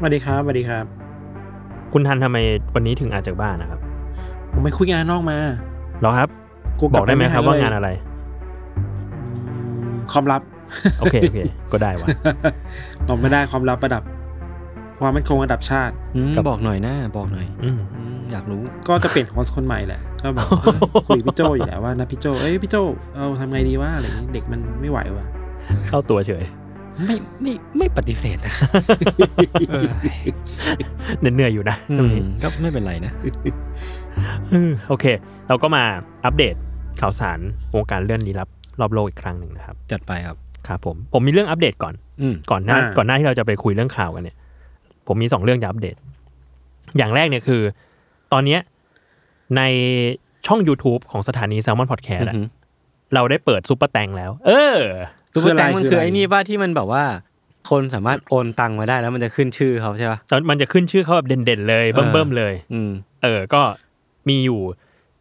สวัสดีครับสวัสดีครับ คุณทันทำไมวันนี้ถึงอาจจากบ้านนะครับ ผมไปคุยงานนอกมาเหรอครับกูบอกได้ไหมครับลัว่าปงานอะไรความลับ โอเคโอเค ก็ได้วะบอกไม่ได้ความลับระดับ ความมั่นคงระดับชาติอืมบอกหน่อยนะบอกหน่อยอืมอืมอยากรู้ก็จะเปลี่ยนโฮสต์คนใหม่แหละก็บอกเออคุยกับพี่โจอยู่แล้วว่านะพี่โจเอ้ยพี่โจเอาทำไงดีว่าอะไรอย่างนี้เด็กมันไม่ไหวว่ะเข้าตัวเฉย ไม่ไม่ไม่ปฏิเสธนะเหนื่อยๆอยู่นะอืตรงมนี้ก็ไม่เป็นไรนะอืมโอเค เราก็มาอัปเดตข่าวสารวงการเลื่อนลี้ลับรอบโลกอีกครั้งหนึ่งนะครับ จัดไปครับครับผมผมมีเรื่องอัปเดตก่อนอืมก่อนหน้าอ่าก่อนหน้าที่เราจะไปคุยเรื่องข่าวกันเนี่ย ผมมีสองเรื่องจะอัปเดต อย่างแรกเนี่ยคือ ตอนเนี้ยในช่อง YouTube ของสถานี Salmon Podcast อะอือหือเราได้เปิด Super Thanks แล้ว เออ Super Thanks คืออะไรมันคือคืออะไรไอ้นี่ป่ะที่มันแบบว่า คนสามารถโอนตังมาได้แล้วมันจะขึ้นชื่อเขาใช่ป่ะตอนมันจะขึ้นชื่อเขาแบบเด่นๆเลยเออเบิ่มๆเลย อืม เออ ก็มีอยู่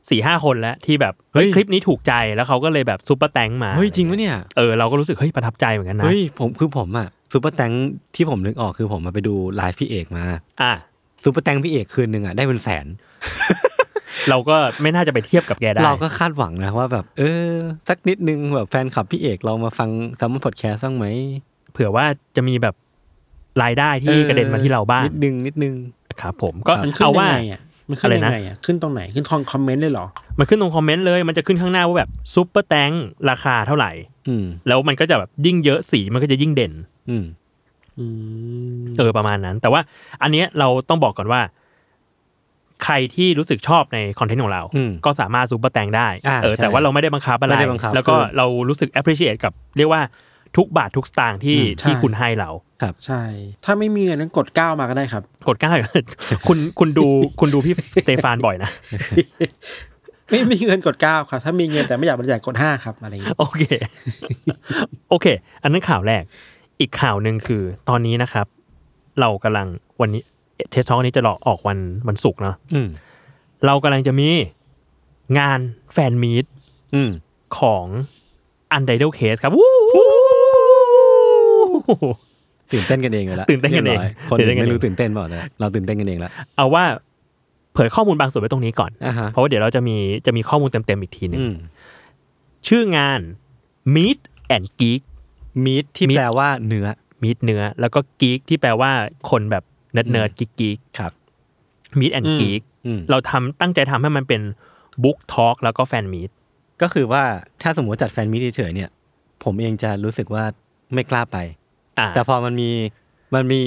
สี่ห้าคนแล้วที่แบบเฮ้ยเฮ้ยคลิปนี้ถูกใจแล้วเขาก็เลยแบบ Super Thanks มาเฮ้ยจริงปะเนี่ยเออเราก็รู้สึกเฮ้ยประทับใจเหมือนกันนะเฮ้ยผมคือผมอะSuper Thanks ที่ผมนึกออกคือผมมาไปดูไลฟ์พี่เอกมา อะ Super Thanks พี่เอกคืนหนึ่งอะได้เป็นแสน เราก็ไม่น่าจะไปเทียบกับแกได้ เราก็คาดหวังนะว่าแบบ เออ สักนิดนึงแบบแฟนคลับพี่เอกเรามาฟัง Salmon Podcast บ้างไหม เผื่อว่าจะมีแบบรายได้ที่กระเด็นมาที่เราบ้าง นิดนึงนิดนึงครับผมก็มันขึ้นเอายัว่างไงอะมันขึ้นอะไรยังนะไงอะขึ้นตรงไหนขึ้นคอม commentนต์เลยเหรอ มันขึ้นตรง comment เลย มันจะขึ้นข้างหน้าว่าแบบ Super Thanksราคาเท่าไหร่ อืมแล้วมันก็จะแบบยิ่งเยอะสีมันก็จะยิ่งเด่น อืมอืมเออประมาณนั้น แต่ว่าอันเนี้ยเราต้องบอกก่อนว่า ใครที่รู้สึกชอบในคอนเทนต์ของเราอืมก็สามารถซูเปอร์แตงได้อ่าเออใช่แต่ว่าเราไม่ได้บังคับอะไรไม่ได้บังคับแล้วก็คือเรารู้สึก appreciate กับเรียกว่าทุกบาททุกสตางค์ที่อืมที่คุณให้เราใช่ ถ้าไม่มีเงินนั้นกดเก้ามาก็ได้ครับ กดก้าคุณคุณดูคุณดูพี่สเตฟานบ่อยนะไม่มีเงินกดเก้าครับ ถ้ามีเงินแต่ไม่อยากบริจาคกดห้าครับอะไรอย่างนี้โอเค โอเค อันนั้นข่าวแรก อีกข่าวหนึ่งคือ ตอนนี้นะครับ เรากำลังวันนี้ เทสทองนี้จะหลอกออกวันวันศุกร์เนาะอืมเรากำลังจะมีงานแฟนมีตอืมของ u n d e r t a l e Case ครับวู้วู้ตื่นเต้นกันเองเลยละตื่นเต้นกันเองรียบร้ยคนตื่นอื่เต้นกันนไม่รู้เองตื่นเต้นเปล่าแต่เราตื่นเต้นกันเองละเอาว่าเผยข้อมูลบางส่วนไว้ตรงนี้ก่อนอ่าฮะเพราะว่าเดี๋ยวเราจะมีจะมีข้อมูลเต็มๆอีกทีหนึ่งอืมชื่องาน Meet and Geek มีดที่ meat แปลว่าเนื้อ Meet เนื้อ แล้วก็ Geek ที่แปลว่าคนแบบ nerd nerd geek geek ครับ Meat and อืม Geek อืมเราทำตั้งใจทำให้มันเป็น book talk แล้วก็ fan meet ก็คือว่าถ้าสมมติจัด fan meet เฉยๆเนี่ย ผมเองจะรู้สึกว่าไม่กล้าไปอ่าแต่พอมันมีมันมี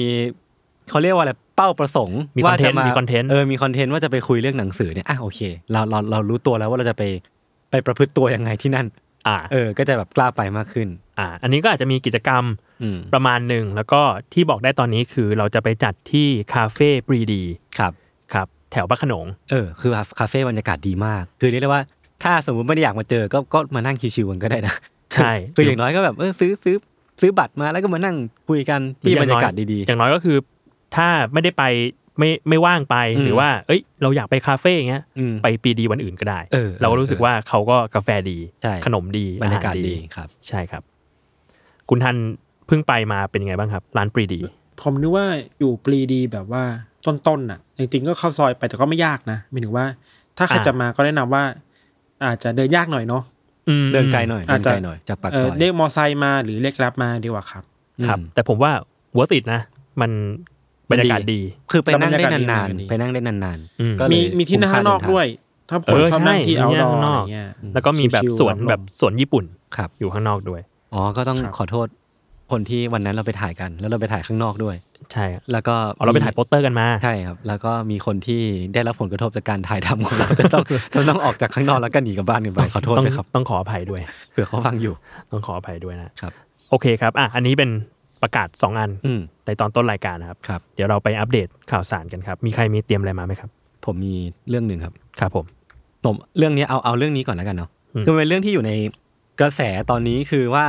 เขาเรียกว่าอะไรเป้าประสงค์มีว่า content จะมามี content เออมีคอนเทนต์ว่าจะไปคุยเรื่องหนังสือเนี่ยอะโอเคเราเราเรารู้ตัวแล้วว่าเราจะไปไปประพฤติตัวยังไงที่นั่น อ่า เออ ก็จะแบบกล้าไปมากขึ้น อ่า อันนี้ก็อาจจะมีกิจกรรมอืม ประมาณหนึ่งแล้วก็ที่บอกได้ตอนนี้คือเราจะไปจัดที่คาเฟ่ปรีดีครับครับ แถวพระโขนงเออคือคาเฟ่บรรยากาศดีมาก คือเรียกได้ว่า ถ้าสมมติไม่ได้อยากมาเจอก็ก็มานั่งชิวๆกันก็ได้นะใช่คืออย่างน้อยก็แบบเออซื้อซื้อซื้อบัตรมาแล้วก็มานั่งคุยกันที่บรรยากาศดีอย่างน้อยก็คือ ถ้าไม่ได้ไปไม่ไม่ว่างไปอืมหรือว่า เอ้ย เราอยากไปคาเฟ่อย่างเงี้ยๆอืมไปปรีดีวันอื่นก็ได้เออเราก็รู้สึกว่าเขาก็กาแฟดีใช่ขนมดีบรรยากาศอหดีครับ ใช่ครับ คุณทันเพิ่งไปมาเป็นยังไงบ้างครับ ร้านปรีดี ผมนึกว่าอยู่ปรีดีแบบว่าต้นๆน่ะ จริงๆก็เข้าซอยไปแต่ก็ไม่ยากนะหมายถึงว่า ถ้าใครอ่าจะมาก็แนะนำว่า อาจจะเดินยากหน่อยเนาะอืมเดินไกลหน่อยอาเดิจนจะไกลหน่อยจากปากเอซออยเรียกมอไซค์มาหรือเรียกรับมาดีกว่าครับครับอืมแต่ผมว่า worth it นะ มันบรรยากาศดี คือไปนั่งได้บรรยากาศดีนานบรรยากาศดีๆไปนั่งได้นานอืมๆก็เลยมีมีที่นั่งข้างนอกด้วย ถ้าผเอมอชอบนั่งใช่ที่มีเอาที่ดนั่องร์ข้างนอะอกไรเงี้ยแล้วก็มีแบบชิลๆสวนรับลมแบบสวนญี่ปุ่นครับอยู่ข้างนอกด้วยอ๋อก็ต้องครับขอโทษ คนที่วันนั้นเราไปถ่ายกัน แล้วเราไปถ่ายข้างนอกด้วย ใช่แล้วก็เอาเราไปถ่ายโปสเตอร์กันมา ใช่ครับ แล้วก็มีคนที่ได้รับผลกระทบจากการถ่ายทำของเราจะต้องจะต้องออกจากข้างนอกแล้วก็หนีกลับบ้านกันไปขอโทษต้องด้วยครับต้องขออภัยด้วยเผื่อเขาฟังอยู่ ต้องขออภัยด้วยนะครับโอเคครับอะอันนี้เป็นประกาศ 2 อันอืมในตอนต้นรายการนะครับครับ เดี๋ยวเราไปอัปเดตข่าวสารกันครับ มีใครมีเตรียมอะไรมาไหมครับ ผมมีเรื่องหนึ่งครับ ครับผมผมเรื่องนี้เอาเอาเรื่องนี้ก่อนแล้วกันเนาะอืมคือมันเป็นเรื่องที่อยู่ในกระแสตอนนี้คือว่า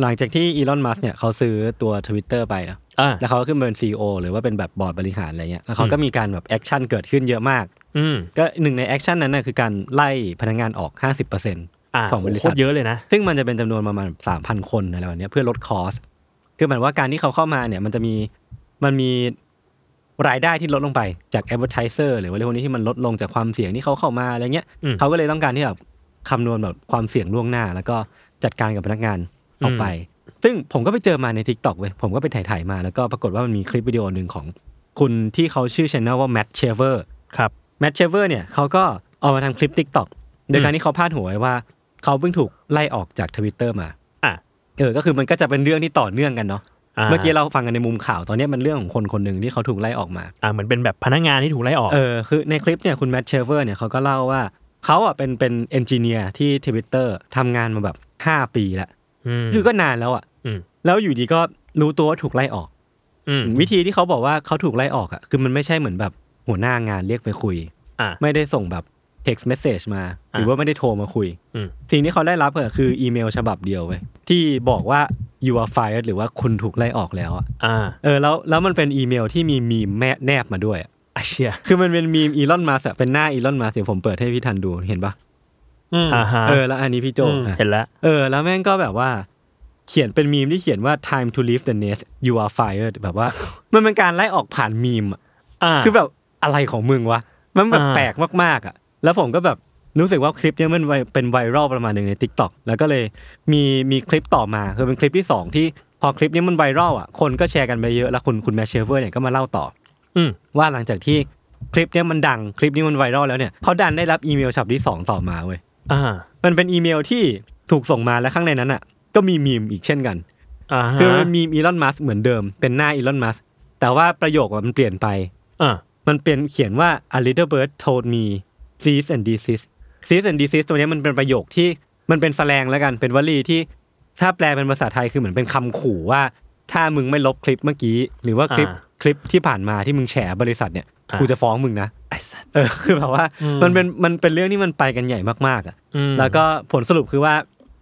หลังจากที่อีลอนมัสก์เนี่ยเขาซื้อตัว Twitter ไปเนอะอ่า แล้วเขาก็ขึ้นมาเป็น CEO หรือว่าเป็นแบบบอร์ดบริหารอะไรเงี้ยแล้วเขาก็อืมมีการแบบ action เกิดขึ้นเยอะมาก อืมก็หนึ่งใน action นั้นน่ะคือการไล่พนักงานออก 50%อ่าของบริษัทโคตรเยอะเลยนะ ซึ่งมันจะเป็นจำนวนประมาณสามพันคนอะไรแบบเนี้ยเพื่อลด cost คือหมายว่าการที่เขาเข้ามาเนี่ยมันจะมีมันมีรายได้ที่ลดลงไปจาก advertiser หรือว่าเรื่องพวกนี้ที่มันลดลงจากความเสี่ยงที่เขาเข้ามาอะไรเงี้ยอืม เขาก็เลยต้องการที่แบบคำนวณแบบความเสี่ยงล่วงหน้า แล้วก็จัดการกับพนักงาน ออกไป ซึ่งผมก็ไปเจอมาใน Tik t o อกเว้ยผมก็ไปถ่ายๆมาแล้วก็ปรากฏว่ามันมีคลิปวิดีโอหนึ่งของคุณที่เขาชื่อช anel ว่า Matt Shaver ครับ Matt Shaver เนี่ยเขาก็เอามาทำคลิป TikTok โดยการที่เขาพาดหัวไว้ว่าเขาเพิ่งถูกไล่ออกจากทวิตเตอร์มาอะเออก็คือมันก็จะเป็นเรื่องที่ต่อเนื่องกันเนาะ เมื่อกี้เราฟังกันในมุมข่าวตอนนี้มันเรื่องของคนคนหนึ่งที่เขาถูกไล่ออกมาอ่าเหมือนเป็นแบบพนักงานที่ถูกไล่ออกเออคือในคลิปเนี่ยคุณ Matt Shaver เนี่ยเขาก็เล่าว่าเขาอะเป็นเป็น engineer ที่ทวิตเตอร์ทำงานมาแบบ 5 ปีแล้วม คือก็นานแล้วอะอืมแล้วอยู่ดีก็รู้ตัวว่าถูกไล่ออกอืมวิธีที่เขาบอกว่าเขาถูกไล่ออกอะคือมันไม่ใช่เหมือนแบบหัวหน้างานเรียกไปคุยอ่าไม่ได้ส่งแบบ text message มา หรือว่าไม่ได้โทรมาคุยอืมสิ่งที่เขาได้รับก็คืออีเมลฉบับเดียวเว้ยที่บอกว่า you are fired หรือว่าคุณถูกไล่ออกแล้วอะอ่าเออแล้วแล้วมันเป็นอีเมลที่มีมีมแม่งแนบมาด้วยอะอะเชี่ยคือมันเป็นมีมอีลอนมัสก์เป็นหน้าอีลอนมัสก์เดี๋ยวผมเปิดให้พี่ทันดูเห็นปะ อืมอ่าฮะเออแล้วอันนี้พี่โจอืมอะเห็นแล้วเออ แล้วแม่งก็แบบว่า เขียนเป็นมีมที่เขียนว่า time to leave the nest you are fired แบบว่า มันเป็นการไล่ออกผ่านมีมอะอ่าคือแบบอะไรของมึงวะมันแบบอ่าแปลกมากๆอะ แล้วผมก็แบบรู้สึกว่าคลิปเนี้ยมันไวเป็น viral ประมาณหนึ่งใน TikTok แล้วก็เลยมีมีคลิปต่อมาคือเป็นคลิปที่สองที่พอคลิปนี้มัน viral อะคนก็แชร์กันไปเยอะแล้วคุณคุณ Matt Shaver เนี่ยก็มาเล่าต่อ อืมว่าหลังจากที่คลิปเนี้ยมันดังคลิปนี้มันไวรัลแล้วเนี่ยเขาดันได้รับอีเมลฉบับที่สองต่อมาเว้ย อ่ามันเป็นอีเมลที่ถูกส่งมาและข้างในนั้นอะ ก็มีมีมอีกเช่นกันอ่าฮะคือมันมีอีลอนมัสเหมือนเดิมเป็นหน้าอีลอนมัสแต่ว่าประโยคอะมันเปลี่ยนไปอ่ามันเป็นเขียนว่า a little bird told me cease and desist cease and desist ตัวเนี้ยมันเป็นประโยคที่มันเป็นแสลงแล้วกันเป็นวลีที่ถ้าแปลเป็นภาษาไทยคือเหมือนเป็นคำขู่ว่า ถ้ามึงไม่ลบคลิปเมื่อกี้ หรือว่าคลิปอ่าคลิปที่ผ่านมาที่มึงแฉบริษัทเนี่ยอ่า กูจะฟ้องมึงนะไอ้สัสเออคือแบบว่าอืมมันเป็นมันเป็นเรื่องที่มันไปกันใหญ่มากๆอะอืมแล้วก็ผลสรุปคือว่า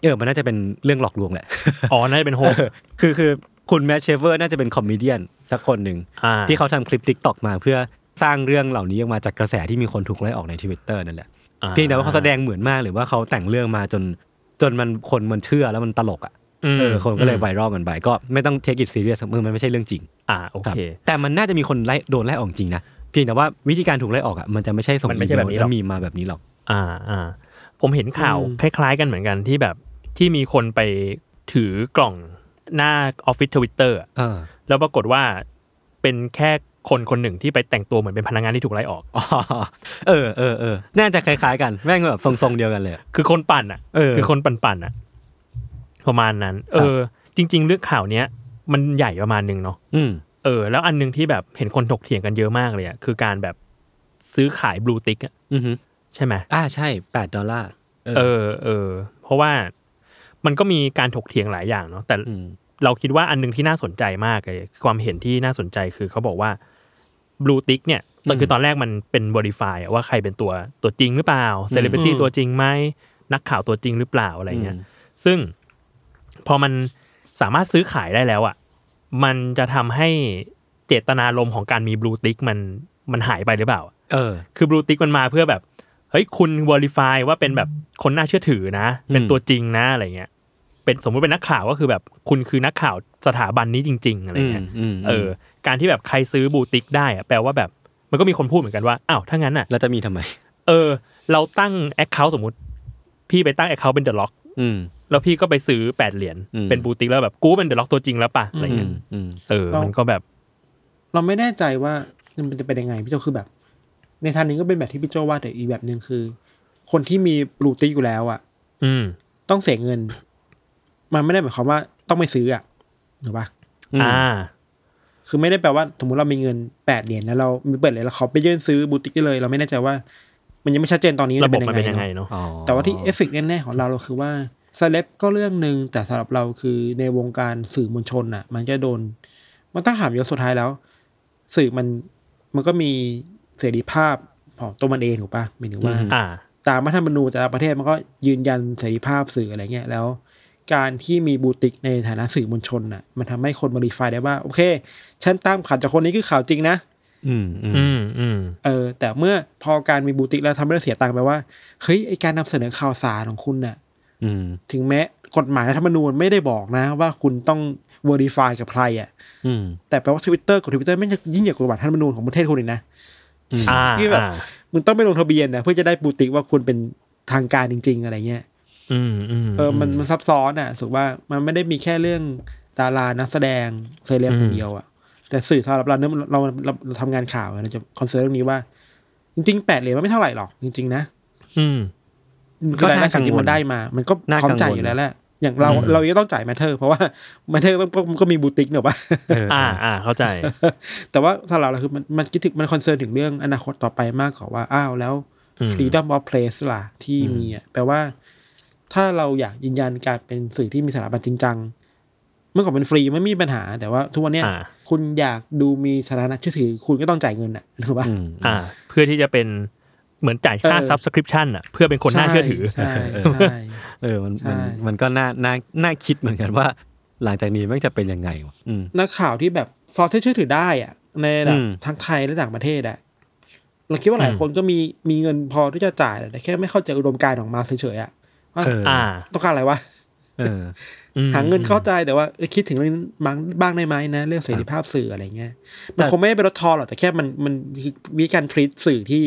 เออมันน่าจะเป็นเรื่องหลอกลวงแหละอ๋อน่าจะเป็นโฮเออคือคือคุณ Matt Shaver น่าจะเป็น comedian สักคนหนึ่งอ่าที่เขาทำคลิป TikTok มาเพื่อสร้างเรื่องเหล่านี้ออกมาจากกระแสที่มีคนถูกไล่ออกในทวิตเตอร์นั่นแหละอ่เพียงแต่ว่าเขาแสดงเหมือนมากหรือว่าเขาแต่งเรื่องมาจนจนมันคนมันเชื่อแล้วมันตลกอะมเออคนก็เลยมไวรัลกันไปก็ไม่ต้องเทคอิ s ซีเรียสมือมันไม่ใช่เรื่องจริง อ่าโอครับเค แต่มันน่าจะมีคนไล่โดนไล่ออกจริงนะ เพียงแต่ว่าวิธีการถูกไล่ออกอะมันจะไม่ใช่ส่งมันไม่ใช่อีเมแบบนี้หรแล้วมีมาแบบนี้หรอก อ่าอ่าผมเห็นข่าวอืมคล้ายๆ กันเหมือนกันที่แบบที่มีคนไปถือกล่องหน้าออฟฟิศทวิตเตอร์เออแล้วปรากฏว่าเป็นแค่คนคนหนึ่งที่ไปแต่งตัวเหมือนเป็นพนักงานที่ถูกไล่ออกอ๋อเออเออเออน่าจะคล้ายๆ กันแม่งแบบทรงๆเดียวกันเลยอะคือคนปั่นอะเออคือคนปั่นปั่นๆอะ ประมาณนั้น เออ จริง ๆ เรื่องข่าวเนี้ยมันใหญ่ประมาณหนึงเนาะอืม เออ แล้วอันหนึงที่แบบเห็นคนถกเถียงกันเยอะมากเลยอะคือการแบบซื้อขายบลูติกอะอือฮึใช่ไหมอ่าใช่แปดดอลลาร์เออเออเพราะว่ามันก็มีการถกเถียงหลายอย่างเนาะแต่อืมเราคิดว่าอันหนึงที่น่าสนใจมากเลยความเห็นที่น่าสนใจคือเขาบอกว่าblue tick เนี่ยตอนคือตอนแรกมันเป็น verify ว่าใครเป็นตัวตัวจริงหรือเปล่าเซเลบริตี้อืมตัวจริงไหมนักข่าวตัวจริงหรือเปล่าอะไรเงี้ยอืมซึ่งพอมันสามารถซื้อขายได้แล้วอะ มันจะทำให้เจตนารมณ์ของการมี blue tick มันมันหายไปหรือเปล่า เออ คือ blue tick มันมาเพื่อแบบ เฮ้ยคุณ verify ว่าเป็นแบบคนน่าเชื่อถือนะ เป็นอืมตัวจริงนะอะไรเงี้ย เป็นสมมติเป็นนักข่าวก็คือแบบคุณคือนักข่าวสถาบันนี้จริง ๆ อะไรเงี้ยอืมเออ การที่แบบใครซื้อ blue tick ได้อะแปลว่าแบบ มันก็มีคนพูดเหมือนกันว่า อ้าวถ้างั้นอะแล้วจะมีทำไม เออ เราตั้ง account สมมติ พี่ไปตั้ง account เป็น The Rock อืม แล้วพี่ก็ไปซื้อแปดเหรียญอืมเป็น blue tick แล้วแบบกูเป็น The Rock ตัวจริงแล้วป่ะอะไรอืเงี้มยอืมเออ มันก็แบบ เราไม่แน่ใจว่ามันจะเป็นยังไงพี่โจคือแบบ ในทางนี้ก็เป็นแบบที่พี่โจว่าแต่อีกแบบหนึ่งคือ คนที่มี blue tick อยู่แล้วอะ อืม ต้องเสียเงิน มันไม่ได้หมายความว่าต้องไม่ซื้ออะหรือปะอ่า คือไม่ได้แปลว่าสมมติเรามีเงินแปดเหรียญแล้วเรามีเปิดเลยแล้วเขาไปยื่นซื้อ blue tick ได้เลย เราไม่แน่ใจว่า มันยังไม่ชัดเจนตอนนี้ระบบมันเป็นยังไงเนอะเนาะอ๋อแต่ว่าที่เอฟเฟกต์แน่ๆของเราเราคือว่า เซเลบก็เรื่องหนึ่งแต่สำหรับเราคือในวงการสื่อมวลชนอะ มันจะโดน มันต้องถามยศสุดท้ายแล้ว สื่อมันมันก็มีเสรีภาพของตัวมันเองถูกปะหมายถึงว่าอ่าตามรัฐธรรมนูญแต่ละประเทศมันก็ยืนยันเสรีภาพสื่ออะไรเงี้ยแล้ว การที่มีบูติกในฐานะสื่อมวลชนน่ะ มันทำให้คนบริไฟได้ว่า โอเค ฉันตามข่าวจากคนนี้คือข่าวจริงนะอืมอืมอืมอืมเออ แต่เมื่อพอการมีบูติกแล้วทำให้เราเสียตังค์ไปว่าเฮ้ยไอการนำเสนอข่าวสารของคุณน่ะอืม ถึงแม้กฎหมายรัฐธรรมนูญไม่ได้บอกนะ ว่าคุณต้อง verify กับใครอะอืมแต่แปลว่าทวิตเตอร์กับทวิตเตอร์มึงจะยิ่งใหญ่กว่ากฎหมายรัฐธรรมนูญของประเทศคุณอีกนะอ่าที่แบบอ่ามึงต้องไปลงทะเบียนนะเพื่อจะได้ blue tick ว่าคุณเป็นทางการจริง ๆ อะไรเงี้ยอืมอืมเออมันมันซับซ้อนอะสุว่ามันไม่ได้มีแค่เรื่องดารานักแสดงเซเลบอย่างเดียวอะแต่สื่อสำหรับเราเนี่ยเราเราเราทำงานข่าวอะเราจะ concern เรื่องนี้ว่า จริงๆแปดเหรียญมันไม่เท่าไหร่หรอกจริง ๆ นะ อืม ก็รายได้สิ่งที่มันได้มา มันก็พร้อมจ่ายอยู่แล้วแหละอย่างเราเราก็ต้องจ่ายแมทเทอร์ เพราะว่าแมทเทอร์ก็ก็มี blue tick เนอะปะเอออ่าอ่าเข้าใจ แต่ว่าสำหรับเราคือมันมันคิดถึงมัน concern ถึงเรื่องอนาคตต่อไปมากกว่าว่าอ้าวแล้วอืม freedom of press ล่ะที่มีอะแปลว่า ถ้าเราอยากยืนยันการเป็นสื่อที่มีสถาบันจริงจังเมื่อก่อนเป็นฟรีไม่มีปัญหา แต่ว่าทุกวันเนี้ยอ่าคุณอยากดูมีสถานะเชื่อถือคุณก็ต้องจ่ายเงินอะถูกปะอืมอ่า เพื่อที่จะเป็น เหมือนจ่ายค่าเออ subscription อะเพื่อเป็นคนน่าเชื่อถือใช่ใช่เออมันใช่มันมันก็น่าน่าน่าคิดเหมือนกันว่า หลังจากนี้มันจะเป็นยังไงวะอืมนักข่าวที่แบบซอสที่เชื่อถือได้อะ ในระดับอืมทั้งไทยและต่างประเทศอะเราคิดว่าหลายคนก็มีมีเงินพอที่จะจ่ายแต่แค่ไม่เข้าใจอุดมการณ์ของมาเฉยๆอะว่าเอออ่าต้องการอะไรวะเอออืมหาเงินเข้าใจแต่ว่าเอ้ยคิดถึงเรื่องนี้บ้างบ้างได้ไหมนะ เรื่องเสรีภาพสื่ออะไรเงี้ยมันแต่คงไม่ได้เป็นรถทอหรอกแต่แค่มันมันวิธีการ treat สื่อที่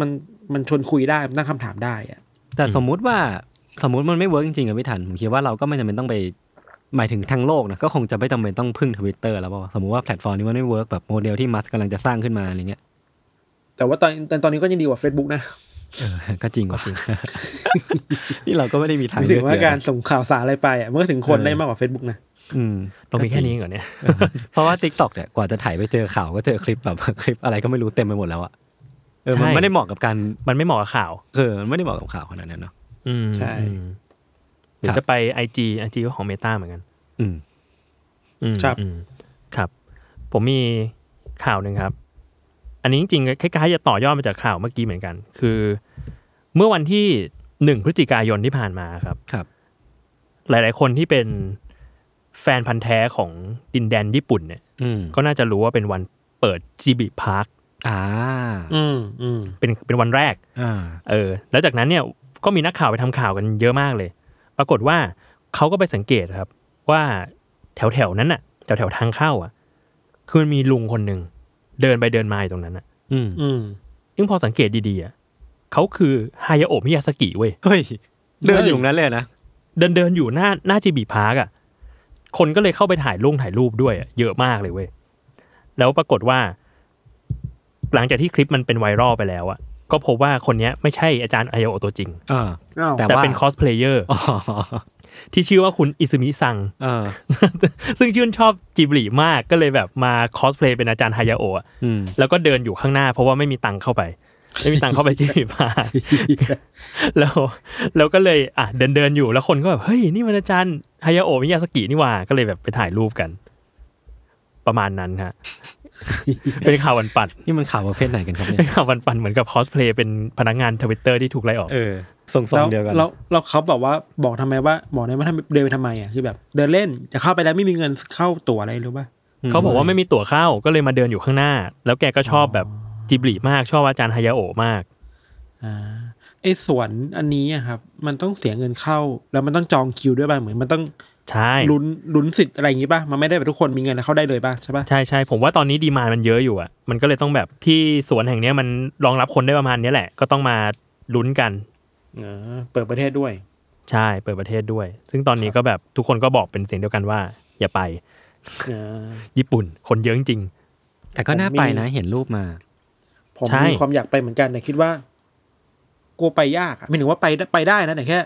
มันมันชวนคุยได้มันตั้งคำถามได้อะแต่สมมุติว่าสมมุติมันไม่ work จริงๆอะพี่ทันผมคิดว่าเราก็ไม่จำเป็นต้องไปหมายถึงทั้งโลกนะก็คงจะไม่จำเป็นต้องพึ่งทวิตเตอร์แล้วเปล่าวะสมมุติว่าแพลตฟอร์มนี้มันไม่ work แบบโมเดลที่มัสกำลังจะสร้างขึ้นมาอะไรเงี้ยแต่ว่าตอนตอนตอนนี้ก็ยังดีกว่า Facebook นะเออก็จริงก็จริง นี่เราก็ไม่ได้มีทางเลือกเยอะหมายเลืถึอกงว่าการส่งข่าวสารอะไรไปอะมันก็ถึงคนได้มากกว่า Facebook นะอืม เรามีแค่นี้เหรอเนี่ย เพราะว่า t ิ k t o k เนี่ยกว่าจะถ่ายไปเจอข่าวก็เจอคลิปแบบ คลิปอะไรก็ไม่รู้เต็มไปหมดแล้วอะ เออมันใช่ไม่ได้เหมาะกับการมันไม่เหมาะกับข่าวเออมันไม่ได้เหมาะกับข่าวขนาดนั้นเนาะอืมใช่อืมหรือครับจะไป IG IG ก็ของเมตาเหมือนกัน อืมอืมครับอืมครับ ผมมีข่าวหนึ่งครับ อันนี้จริงๆคล้ายๆจะต่อยอดมาจากข่าวเมื่อกี้เหมือนกัน คือ เมื่อวันที่หนึ่งพฤศจิกายนที่ผ่านมาครับครับ หลาย ๆ คนที่เป็นแฟนพันธ์แท้ของดินแดนญี่ปุ่นเนี่ยอืมก็น่าจะรู้ว่าเป็นวันเปิดจิบิพาร์ค อ่า อืมอืมเป็นเป็นวันแรกอ่าเออ แล้วจากนั้นเนี่ยก็มีนักข่าวไปทำข่าวกันเยอะมากเลย ปรากฏว่าเขาก็ไปสังเกตครับ ว่าแถวแถวๆนั้นน่ะแถวแถวๆทางเข้าอะ คือมันมีลุงคนหนึ่งเดินไปเดินมาอยู่ตรงนั้นอะ อืมอืมซึ่งพอสังเกตดีๆอะเขาคือฮายาโอะมิยาสกิเว้ยเฮ้ยเดินอยู่ตรงนั้นเลยนะเดินเดินอยู่หน้าหน้าจิบลิพาร์กอะคนก็เลยเข้าไปถ่ายรูปถ่ายรูปด้วยอะเยอะมากเลยเว้ยแล้วปรากฏว่า หลังจากที่คลิปมันเป็นไวรัลไปแล้วอะก็พบว่าคนเนี้ยไม่ใช่อาจารย์ฮายาโอะตัวจริงอ่าอ้าวแต่แต่ว่าเป็นคอสเพลเยอร์อ๋อที่ชื่อว่าคุณอิซึมิซังเออซึ่งชื่นชอบจิบลิมากก็เลยแบบมาคอสเพลย์เป็นอาจารย์ฮายาโอะอะอืมแล้วก็เดินอยู่ข้างหน้าเพราะว่าไม่มีตังค์เข้าไป ไม่มีตังค์เข้าไปจิบลิพาร์คแล้วแล้วก็เลยอะเดินเดินอยู่แล้วคนก็แบบเฮ้ยนี่มันอาจารย์ฮายาโอะมิยาสกินี่หว่าก็เลยแบบไปถ่ายรูปกัน ประมาณนั้นฮะ เป็นข่าววันปันนี่มันข่าวประเภทไหนกันครับเนี่ยเป็นข่าววันปันเหมือนกับคอสเพลย์เป็นพนักงานทวิตเตอร์ที่ถูกไล่ออกเออส่งสอแล้งวเดียวกันเราเราเขาบอกว่าบอกทำไมว่าบอกได้ว่าทำเดินไปทำไมอะคือแบบ เดินเล่นจะเข้าไปแล้วไม่มีเงินเข้าตั๋วอะไรรู้ป่ะเขาบอกว่าไม่มีตั๋วเข้าก็เลยมาเดินอยู่ข้างหน้า แล้วแกก็ชอบแบบจิบลิมากชอบอาจารย์ฮายาโอะมากอ่าไอ้สวนอันนี้อะครับ มันต้องเสียเงินเข้า แล้วมันต้องจองคิวด้วยป่ะเหมือนมันต้อง ใช่ลุ้นลุ้นสิทธิ์อะไรอย่างงี้ป่ะมันไม่ได้แบบทุกคนมีเงินแล้วเข้าได้เลยป่ะใช่ป่ะใช่ใช่ผมว่าตอนนี้ดีมานมันเยอะอยู่อะมันก็เลยต้องแบบที่สวนแห่งเนี้ยมันรองรับคนได้ประมาณเนี้ยแหละ ก็ต้องมาลุ้นกันอ่าเปิดประเทศด้วย ใช่เปิดประเทศด้วย ซึ่งตอนนี้ก็แบบทุกคนก็บอกเป็นเสียงเดียวกันว่า อย่าไปอ่าญี่ปุ่นคนเยอะจริง แต่ก็น่าไปนะเห็นรูปมา ผมใช่ มีความอยากไปเหมือนกันแต่คิดว่ากลัวไปยากอะไม่ถึงว่าไปได้ไปได้นะแต่แค่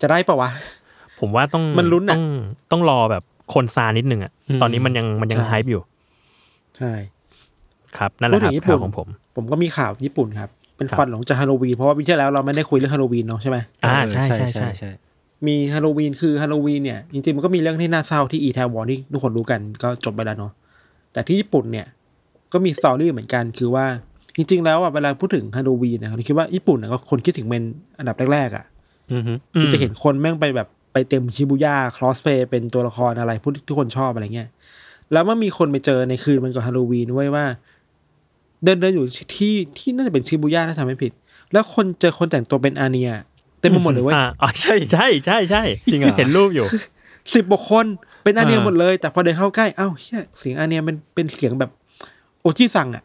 จะได้ปะวะ ผมว่าต้องมันลุ้นอะต้องต้องรอแบบคนซานิดนึงอะอืมตอนนี้มันยังมันยังใช่ไฮป์อยู่ ใช่ครับนั่นแหละครับพูดถึงญี่ปุ่นข่าวของผม ผมก็มีข่าวญี่ปุ่นครับ เป็นครับควันหลงจากฮาโลวีนเพราะว่าวิที่แล้วเราไม่ได้คุยเรื่องฮาโลวีนเนาะใช่ไหมอ่าเใช่ใช่ใช่ใช่มีฮาโลวีนคือฮาโลวีนเนี่ยจริงๆมันก็มีเรื่องที่น่าเศร้าที่อีแทวอนที่ทุกคนรู้กันก็จบไปแล้วเนาะแต่ที่ญี่ปุ่นเนี่ยก็มีสตอรี่เหมือนกันคือว่าจริงๆแล้วอะเวลาพูดถึงฮาโลวีนเนี่ยเราคิดว่าญี่ปุ่นเนี่ยก็คนคิดถึงเป็นอันดับแรกๆอะอือฮึคือจะเห็นคนแม่งไปแบบ ไปเต็มชิบูย่าคลอสเพย์เป็นตัวละครอะไรพูดทุกคนชอบอะไรเงี้ย แล้วเมื่อมีคนไปเจอในคืนมันก่อนฮาโลวีนไว้ยว่า เดินเดินอยู่ที่ที่น่าจะเป็นชิบูย่าถ้าทำไม่ผิด แล้วคนเจอคนแต่งตัวเป็นอาเนียเต็มไปหมดเลยเว้ยอ่าอ๋อใช่ใช่ใช่ใช่จริงเห็นรูปอยู่สิบกว่าคนเป็นอาเนียอ่าหมดเลย แต่พอเดินเข้าใกล้เอ้าเฮียเสียงอาเนียเป็นเป็นเสียงแบบ โอจิสั่งอะ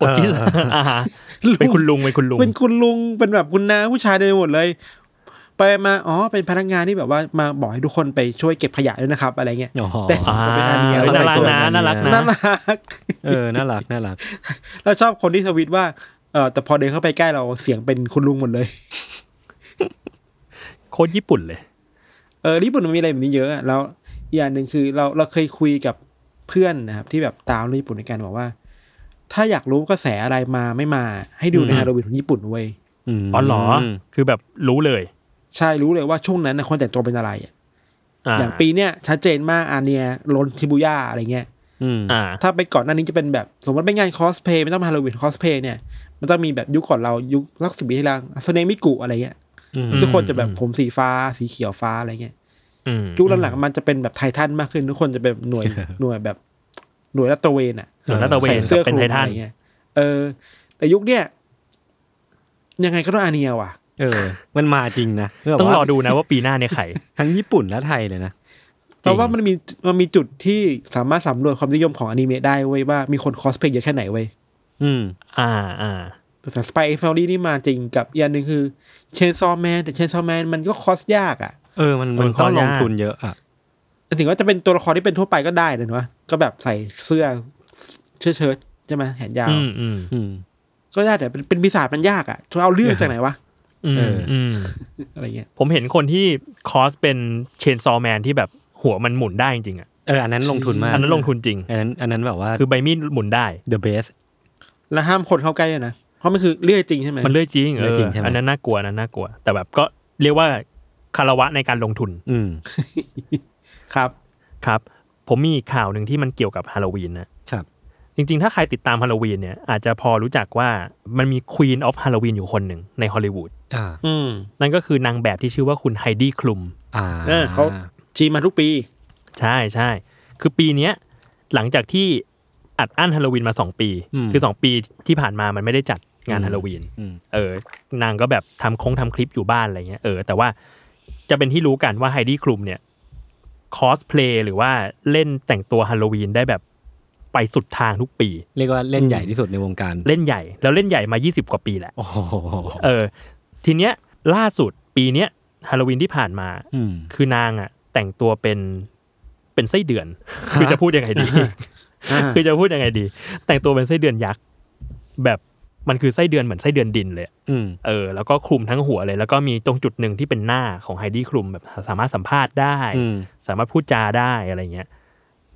อดที่อ่าฮะเป็นคุณลุงเป็นคุณลุงเป็นคุณลุงเป็นแบบคุณน้าผู้ชายเดินหมดเลย ไปมาอ๋อเป็นพนักงานที่แบบว่ามาบอกให้ทุกคนไปช่วยเก็บขยะด้วยนะครับ อะไรเงี้ยอ๋อแต่อ่าเป็นอาเนียเออน่ารักนะแต่งตัวน่ารักนะน่ารักเออน่ารักน่ารักเราชอบคนที่ทวิตว่าเออแต่พอเดินเข้าไปใกล้เราเสียงเป็นคุณลุงหมดเลย โคตรญี่ปุ่นเลย เออญี่ปุ่นมันมีอะไรแบบนี้เยอะอะแล้วอีกอย่างหนึ่งคือเราเราเคยคุยกับเพื่อนนะครับ ที่แบบตามเรื่องญี่ปุ่นในการบอกว่า ถ้าอยากรู้กระแสอะไรมาไม่มา ให้ดูในอืมฮาโลวีนของญี่ปุ่นเว้ยมอ๋อเหรอ คือแบบรู้เลย ใช่รู้เลยว่าช่วงนั้นนะคนแต่งตัวเป็นอะไรอะอ่าอย่างปีเนี้ยชัดเจนมากอาเนียล้นชิบูย่าอะไรเงี้ยอืมอ่าถ้าไปก่อนหน้านี้จะเป็นแบบ สมมติเป็นงานคอสเพลย์ไม่ต้องมาฮาโลวีนคอสเพลย์เนี่ย มันต้องมีแบบยุคก่อนเรายุคสักสิบปีที่แล้วฮัตสึเนะมิกุอะไรเงี้ยอืมอืมทุกคนจะแบบผมสีฟ้าสีเขียวฟ้าอะไรเงี้ยอืมยุคหลังๆมันจะเป็นแบบไททันมากขึ้น ทุกคนจะเป็นหน่วยหน่วยแบบหน่วยลาดตระเวนอะหน่วยลาดตระเวนใส่เสื้อกับเป็นคลุมไททันอะไรเงี้ยเออ แต่ยุคเนี้ยยังไงก็ต้องอาเนียว่ะ เออ มันมาจริงนะเพื่ต้องรอว่าดูนะว่าปีหน้าเนี่ยใครทั้งญี่ปุ่นและไทยเลยนะเพราะว่ามันมีมันมีจุดที่สามารถสำรวจความนิยมของอนิเมะได้เว้ยว่ามีคนคอสเพลย์เยอะแค่ไหนเว้ยอืม อ่าอ่าแต่ Spy Family นี่มาจริงกับอีกอย่างหนึ่งคือ Chainsaw Man แต่ Chainsaw Man มันก็คอสยากอะเออมันมัมันนต้องคอยากลงทุนเยอะอะแต่ถึงว่าจะเป็นตัวละครที่เป็นทั่วไปก็ได้เลยนะก็แบบใส่เสื้อเชิ้ตเชิ้ตใช่ไหมแขนยาวอืมอืมอืมก็ได้แต่เป็นเป็นปีศาจมันยากอะจะเอาเรื่องจากไหนวะอืม เอออือืมอะไรเงี้ยผมเห็นคนที่คอสเป็นเชนซอแมนที่แบบหัวมันหมุนได้จริงๆอะเอออันนั้นลงทุนมากอันนั้นลงทุนจริง อันนั้นอันนั้นแบบว่าคือใบมีดหมุนได้ the best แล้วห้ามคนเข้าใกล้ด้วยนะเพราะมันคือเลื่อยจริงใช่ไหมมันเลื่อยจริงเอเลื่อยอจริงใช่ไหมอันนั้นน่ากลัวอันนั้นน่ากลัว แต่แบบก็เรียกว่าคารวะในการลงทุน อืมครับครับ ผมมีอีกข่าวหนึ่งที่มันเกี่ยวกับฮาโลวีนนะครับ จริงๆ ถ้าใครติดตามฮาโลวีนเนี่ยอาจจะพอรู้จักว่ามันมี Queen of Halloween อยู่คนหนึ่งในฮอลลีวูดอ่าอืมนั่นก็คือนางแบบที่ชื่อว่าคุณไฮดี้คลุมอ่าเออเขาชีมาทุกปี ใช่ใช่คือปีเนี้ยหลังจากที่อัดอั้นฮาโลวีนมาสองปี คือสองปีที่ผ่านมามันไม่ได้จัดงานฮาโลวีนอืมเออนางก็แบบทำคงทำคลิปอยู่บ้านอะไรเงี้ยเออแต่ว่าจะเป็นที่รู้กันว่าไฮดี้คลุมเนี่ยคอสเพลย์หรือว่าเล่นแต่งตัวฮาโลวีนได้แบบ ไปสุดทางทุกปี เรียกว่าเล่นใหญ่ที่สุดในวงการเล่นใหญ่ แล้วเล่นใหญ่มา 20 กว่าปีแหละโอ้โหเออ ทีเนี้ยล่าสุดปีเนี้ยฮาโลวีนที่ผ่านมาอืมคือนางอะ แต่งตัวเป็นเป็นไส้เดือน คือจะพูดยังไงดีอ่าคือจะพูดยังไงดี แต่งตัวเป็นไส้เดือนยักษ์แบบมันคือไส้เดือนเหมือนไส้เดือนดินเลยอืมเออ แล้วก็คลุมทั้งหัวเลย แล้วก็มีตรงจุดหนึ่งที่เป็นหน้าของไฮดี้คลุมแบบสามารถสัมภาษณ์ได้อืมสามารถพูดจาได้อะไรเงี้ย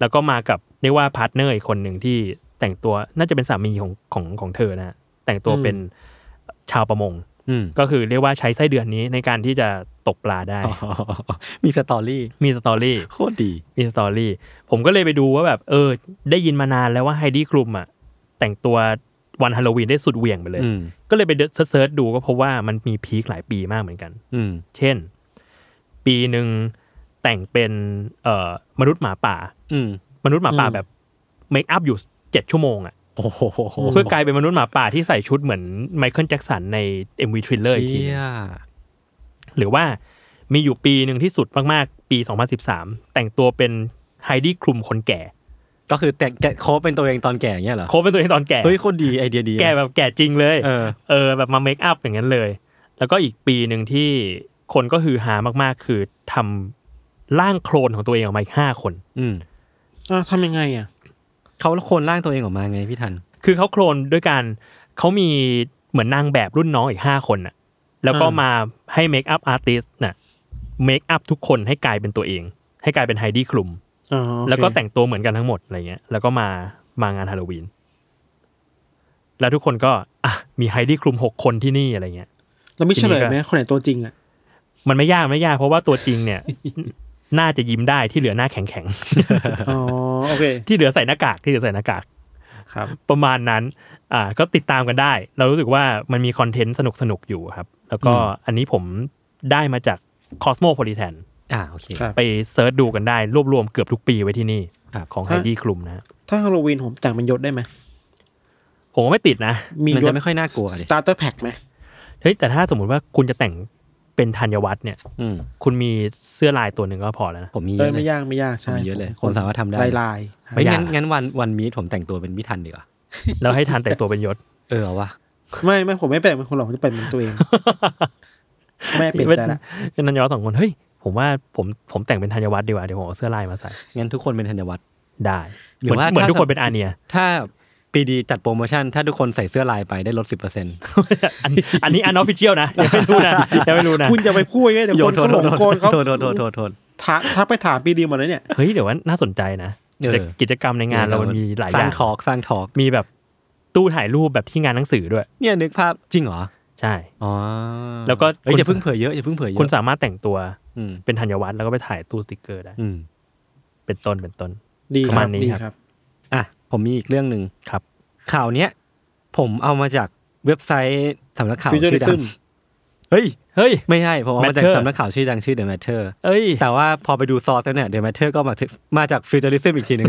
แล้วก็มากับเรียกว่า partner อีกคนหนึ่งที่แต่งตัวน่าจะเป็นสามีของของของเธอนะฮะแต่งตัวเป็นชาวประมงอืมก็คือเรียกว่าใช้ไส้เดือนนี้ในการที่จะตกปลาได้อ๋อมี story มี story โคตรดี มี story ผมก็เลยไปดูว่าแบบ เออ ได้ยินมานานแล้วว่าไฮดี้คลุมอะแต่งตัววันฮาโลวีนได้สุดเหวี่ยงไปเลยอืมก็เลยไป search ดูก็พบว่ามันมี peak หลายปีมากเหมือนกัน อืมเช่น ปีหนึ่งแต่งเป็นเอ่อมนุษย์หมาป่าอืมมนุษย์หมาป่าแบบ makeup อยู่เจ็ดชั่วโมงอะโอ้โหเพื่อกลายเป็นมนุษย์หมาป่าที่ใส่ชุดเหมือนไมเคิลแจ็คสันใน MV Thriller อีกทีหนึ่ง เชี่ยหรือว่ามีอยู่ปีหนึ่งที่สุดมากๆ ปี 2013 แต่งตัวเป็นไฮดี้คลุมคนแก่ ก็คือแต่แกะ cover เป็นตัวเองตอนแก่เงี้ยเหรอ cover เป็นตัวเองตอนแก่เฮ้ยโคตรดีไอเดียดี แก่แบบแก่จริงเลย เออเออแบบมา makeup อย่างนั้นเลย แล้วก็อีกปีหนึ่งที่คนก็ฮือฮามากๆ คือทำร่างโคลนของตัวเองออกมาอีกห้าคน อืม อ่าทำยังไงอะเขาโคลนร่างตัวเองออกมาไงพี่ทัน คือเขาโคลนด้วยการเขามีเหมือนนางแบบรุ่นน้องอีกห้าคนน่ะ แล้วก็มาให้ makeup artist น่ะ makeup ทุกคนให้กลายเป็นตัวเอง ให้กลายเป็นไฮดี้คลุมอ๋อโอเคแล้วก็แต่งตัวเหมือนกันทั้งหมดอะไรเงี้ย แล้วก็มามางานฮาโลวีนแล้วทุกคนก็อะมีไฮดี้คลุมหกคนที่นี่อะไรเงี้ยเราไม่เฉลยทีนี้ก็ไหมคนไหนตัวจริงอะมันไม่ยากไม่ยากเพราะว่าตัวจริงเนี่ย น่าจะยิ้มได้ที่เหลือหน้าแข็งแข็งอ๋อโอเคๆที่เหลือใส่หน้ากากที่เหลือใส่หน้ากากครับ ประมาณนั้นอ่าก็ติดตามกันได้ เรารู้สึกว่ามันมีคอนเทนต์สนุกสนุกๆอยู่ครับ แล้วก็อันนี้ผมได้มาจาก Cosmopolitan อ่าโอเคครับไปsearch ดูกันได้ รวบรวมเกือบทุกปีไว้ที่นี่ครับของไฮฮะดี้คลุมนะฮะถ้าฮาโลวีนผมแต่งเป็นยศได้ไหมผมก็ไม่ติดนะ มีมันยศจะไม่ค่อยน่ากลัวดิ starter pack ไหมเฮ้ยแต่ถ้าสมมุติว่าคุณจะแต่ง เป็นธัญวัฒน์เนี่ยอืมคุณมีเสื้อลายตัวหนึ่งก็พอแล้วนะผมมีเยอะเลยเอ้ยไม่ยากไม่ยากใช่ผมมีเยอะเลยผมสามารถทำได้ลายลายเฮ้ยไม่งั้นอยากงั้นวันวันมีผมแต่งตัวเป็นพี่ทันดีกว่าแล้วให้ทันแต่งตัวเป็นยศ เออเอาวะไม่ไม่ผมไม่เป็นเป็นคนหรอกผมจะเป็นเป็นตัวเองไม่เปลี่ยนใจละเป็นนันยอสองคนเฮ้ยผมว่าผมผมแต่งเป็นธัญวัฒน์ดีกว่าเดี๋ยวผมเอาเสื้อลายมาใส่งั้นทุกคนเป็นธัญวัฒน์ได้หรือว่าเหมือนถ้าทุกคนเป็นอาเนีย ถ้า ปีดีจัดโปรโมชั่น ถ้าทุกคนใส่เสื้อลายไปได้ลดสิบเปอร์เซ็นต์อันอันนี้อันออฟฟิเชียลนะยังไม่รู้นะยังไม่รู้นะคุณจะไปพูดไงเดี๋ยวคนเขาหลงโกนเขาโทษโทษโทษโทษโทษถามทักไปถามปีดีหมดเลยเนี่ยเฮ้ยเดี๋ยวว่าน่าสนใจนะเออจะกิจกรรมในงานเรามันมีหลายอสร้าย่างงทอล์กสร้างทอล์กมีแบบตู้ถ่ายรูปแบบที่งานหนังสือด้วย เนี่ยนึกภาพจริงเหรอใช่อ๋อแล้วก็เอ้ยคุณอย่าเพิ่งเผยเยอะอย่าเพิ่งเผยเยอะคุณสามารถแต่งตัวอืมเป็นธัญวัฒน์แล้วก็ไปถ่ายตู้สติกเกอร์ได้อืมเป็นต้นเป็นต้นดีประคมารัณบนี้ดีครับครับอะ ผมมีอีกเรื่องหนึ่งครับ ข่าวเนี้ย ผมเอามาจากเว็บไซต์สำนักข่าวชื่อดัง Futurism เฮ้ยเฮ้ยไม่ใช่ผมเอามาจาก Matter สำนักข่าวชื่อดังชื่อ The Matter เอ้ยแต่ว่าพอไปดูซอสแล้วเนี่ย The Matter ก็มาถึงมาจาก Futurism อีกทีหนึ่ง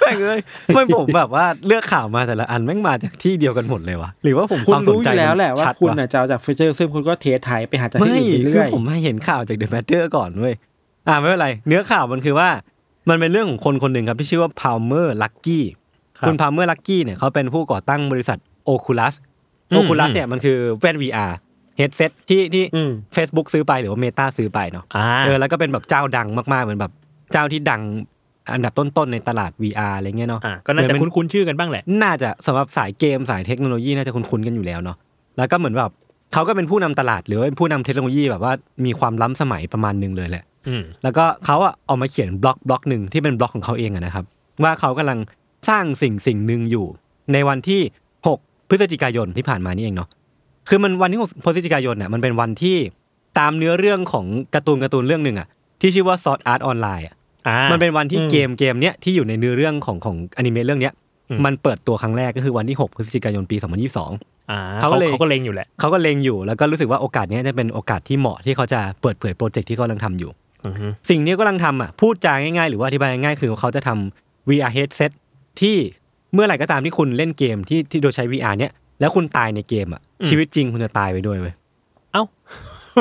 แม่งเลยไม่ผมแบบว่าเลือกข่าวมาแต่ละอันแม่งมาจากที่เดียวกันหมดเลยวะหรือว่าผมคุคณวามสนรู้อใจยู่แล้วแหละว่าชัดคุณวะน่ะจะเอาจากฟิเจอร์ซึ่งคุณก็เทสถ่ายไปหาจากที่ไม่อื่นไปคืเรื่ออยผมมาเห็นข่าวจาก The Matter ก่อนเว้ยอ่าไม่เป็นไร เนื้อข่าวมันคือว่า มันเป็นเรื่องของคนคนหนึ่งครับที่ชื่อว่า Palmer Lucky ครับคุณ Palmer Lucky เนี่ยเขาเป็นผู้ก่อตั้งบริษัท Oculus อืม Oculus เนี่ยมันคือแว่น VR headset ที่ที่อืม Facebook ซื้อไปหรือว่า Meta ซื้อไปเนาะอ่าเออแล้วก็เป็นแบบเจ้าดังมากๆเหมือนแบบเจ้าที่ดังอันดับต้นๆในตลาด VR อะไรเงี้ยเนาะอ่าก็น่าจะเหมือนเป็นคุ้นๆชื่อกันบ้างแหละ น่าจะสำหรับสายเกมสายเทคโนโลยีน่าจะคุ้นๆกันอยู่แล้วเนาะแล้วก็เหมือนแบบเขาก็เป็นผู้นำตลาดหรือว่าเป็นผู้นำเทคโนโลยีแบบว่ามีความล้ำสมัยประมาณหนึ่งเลยแหละอืม แล้วก็เขาอะเอามาเขียนบล็อกบล็อกหนึ่งที่เป็นบล็อกของเขาเองอะนะครับ ว่าเขากำลังสร้างสิ่งสิ่งหนึ่งอยู่ ในวันที่ 6 พฤศจิกายนที่ผ่านมานี่เองเนาะคือมันวันที่6พฤศจิกายนเนี่ยมันเป็นวันที่ตามเนื้อเรื่องของการ์ตูนการ์ตูนเรื่องหนึ่งอะที่ชื่อว่า Sword Art Online อะอ่ามันเป็นวันที่อืมเกมเกมเนี้ยที่อยู่ในเนื้อเรื่องของของอนิเมะเรื่องเนี้ยอืมมันเปิดตัวครั้งแรกก็คือวันที่ 6 พฤศจิกายนปี 2022อ่าเขาเขาก็เลยเขาก็เลงอยู่แหละเขาก็เลงอยู่แล้วก็รู้สึกว่าโอกาสเนี้ยจะเป็นโอกาสที่เหมาะที่เขาจะเปิดเผยโปรเจกต์ที่เขากำลังทำอยู่อือฮึ สิ่งนี้กำลังทำอะพูดจาง่ายๆ หรือว่าอธิบายง่ายๆคือเขาจะทำ VR headset ที่เมื่อไหร่ก็ตามที่คุณเล่นเกมที่ที่โดยใช้ VR เนี้ยแล้วคุณตายในเกมอะชีวิตจริงคุณจะตายไปด้วยเว้ยเอ้า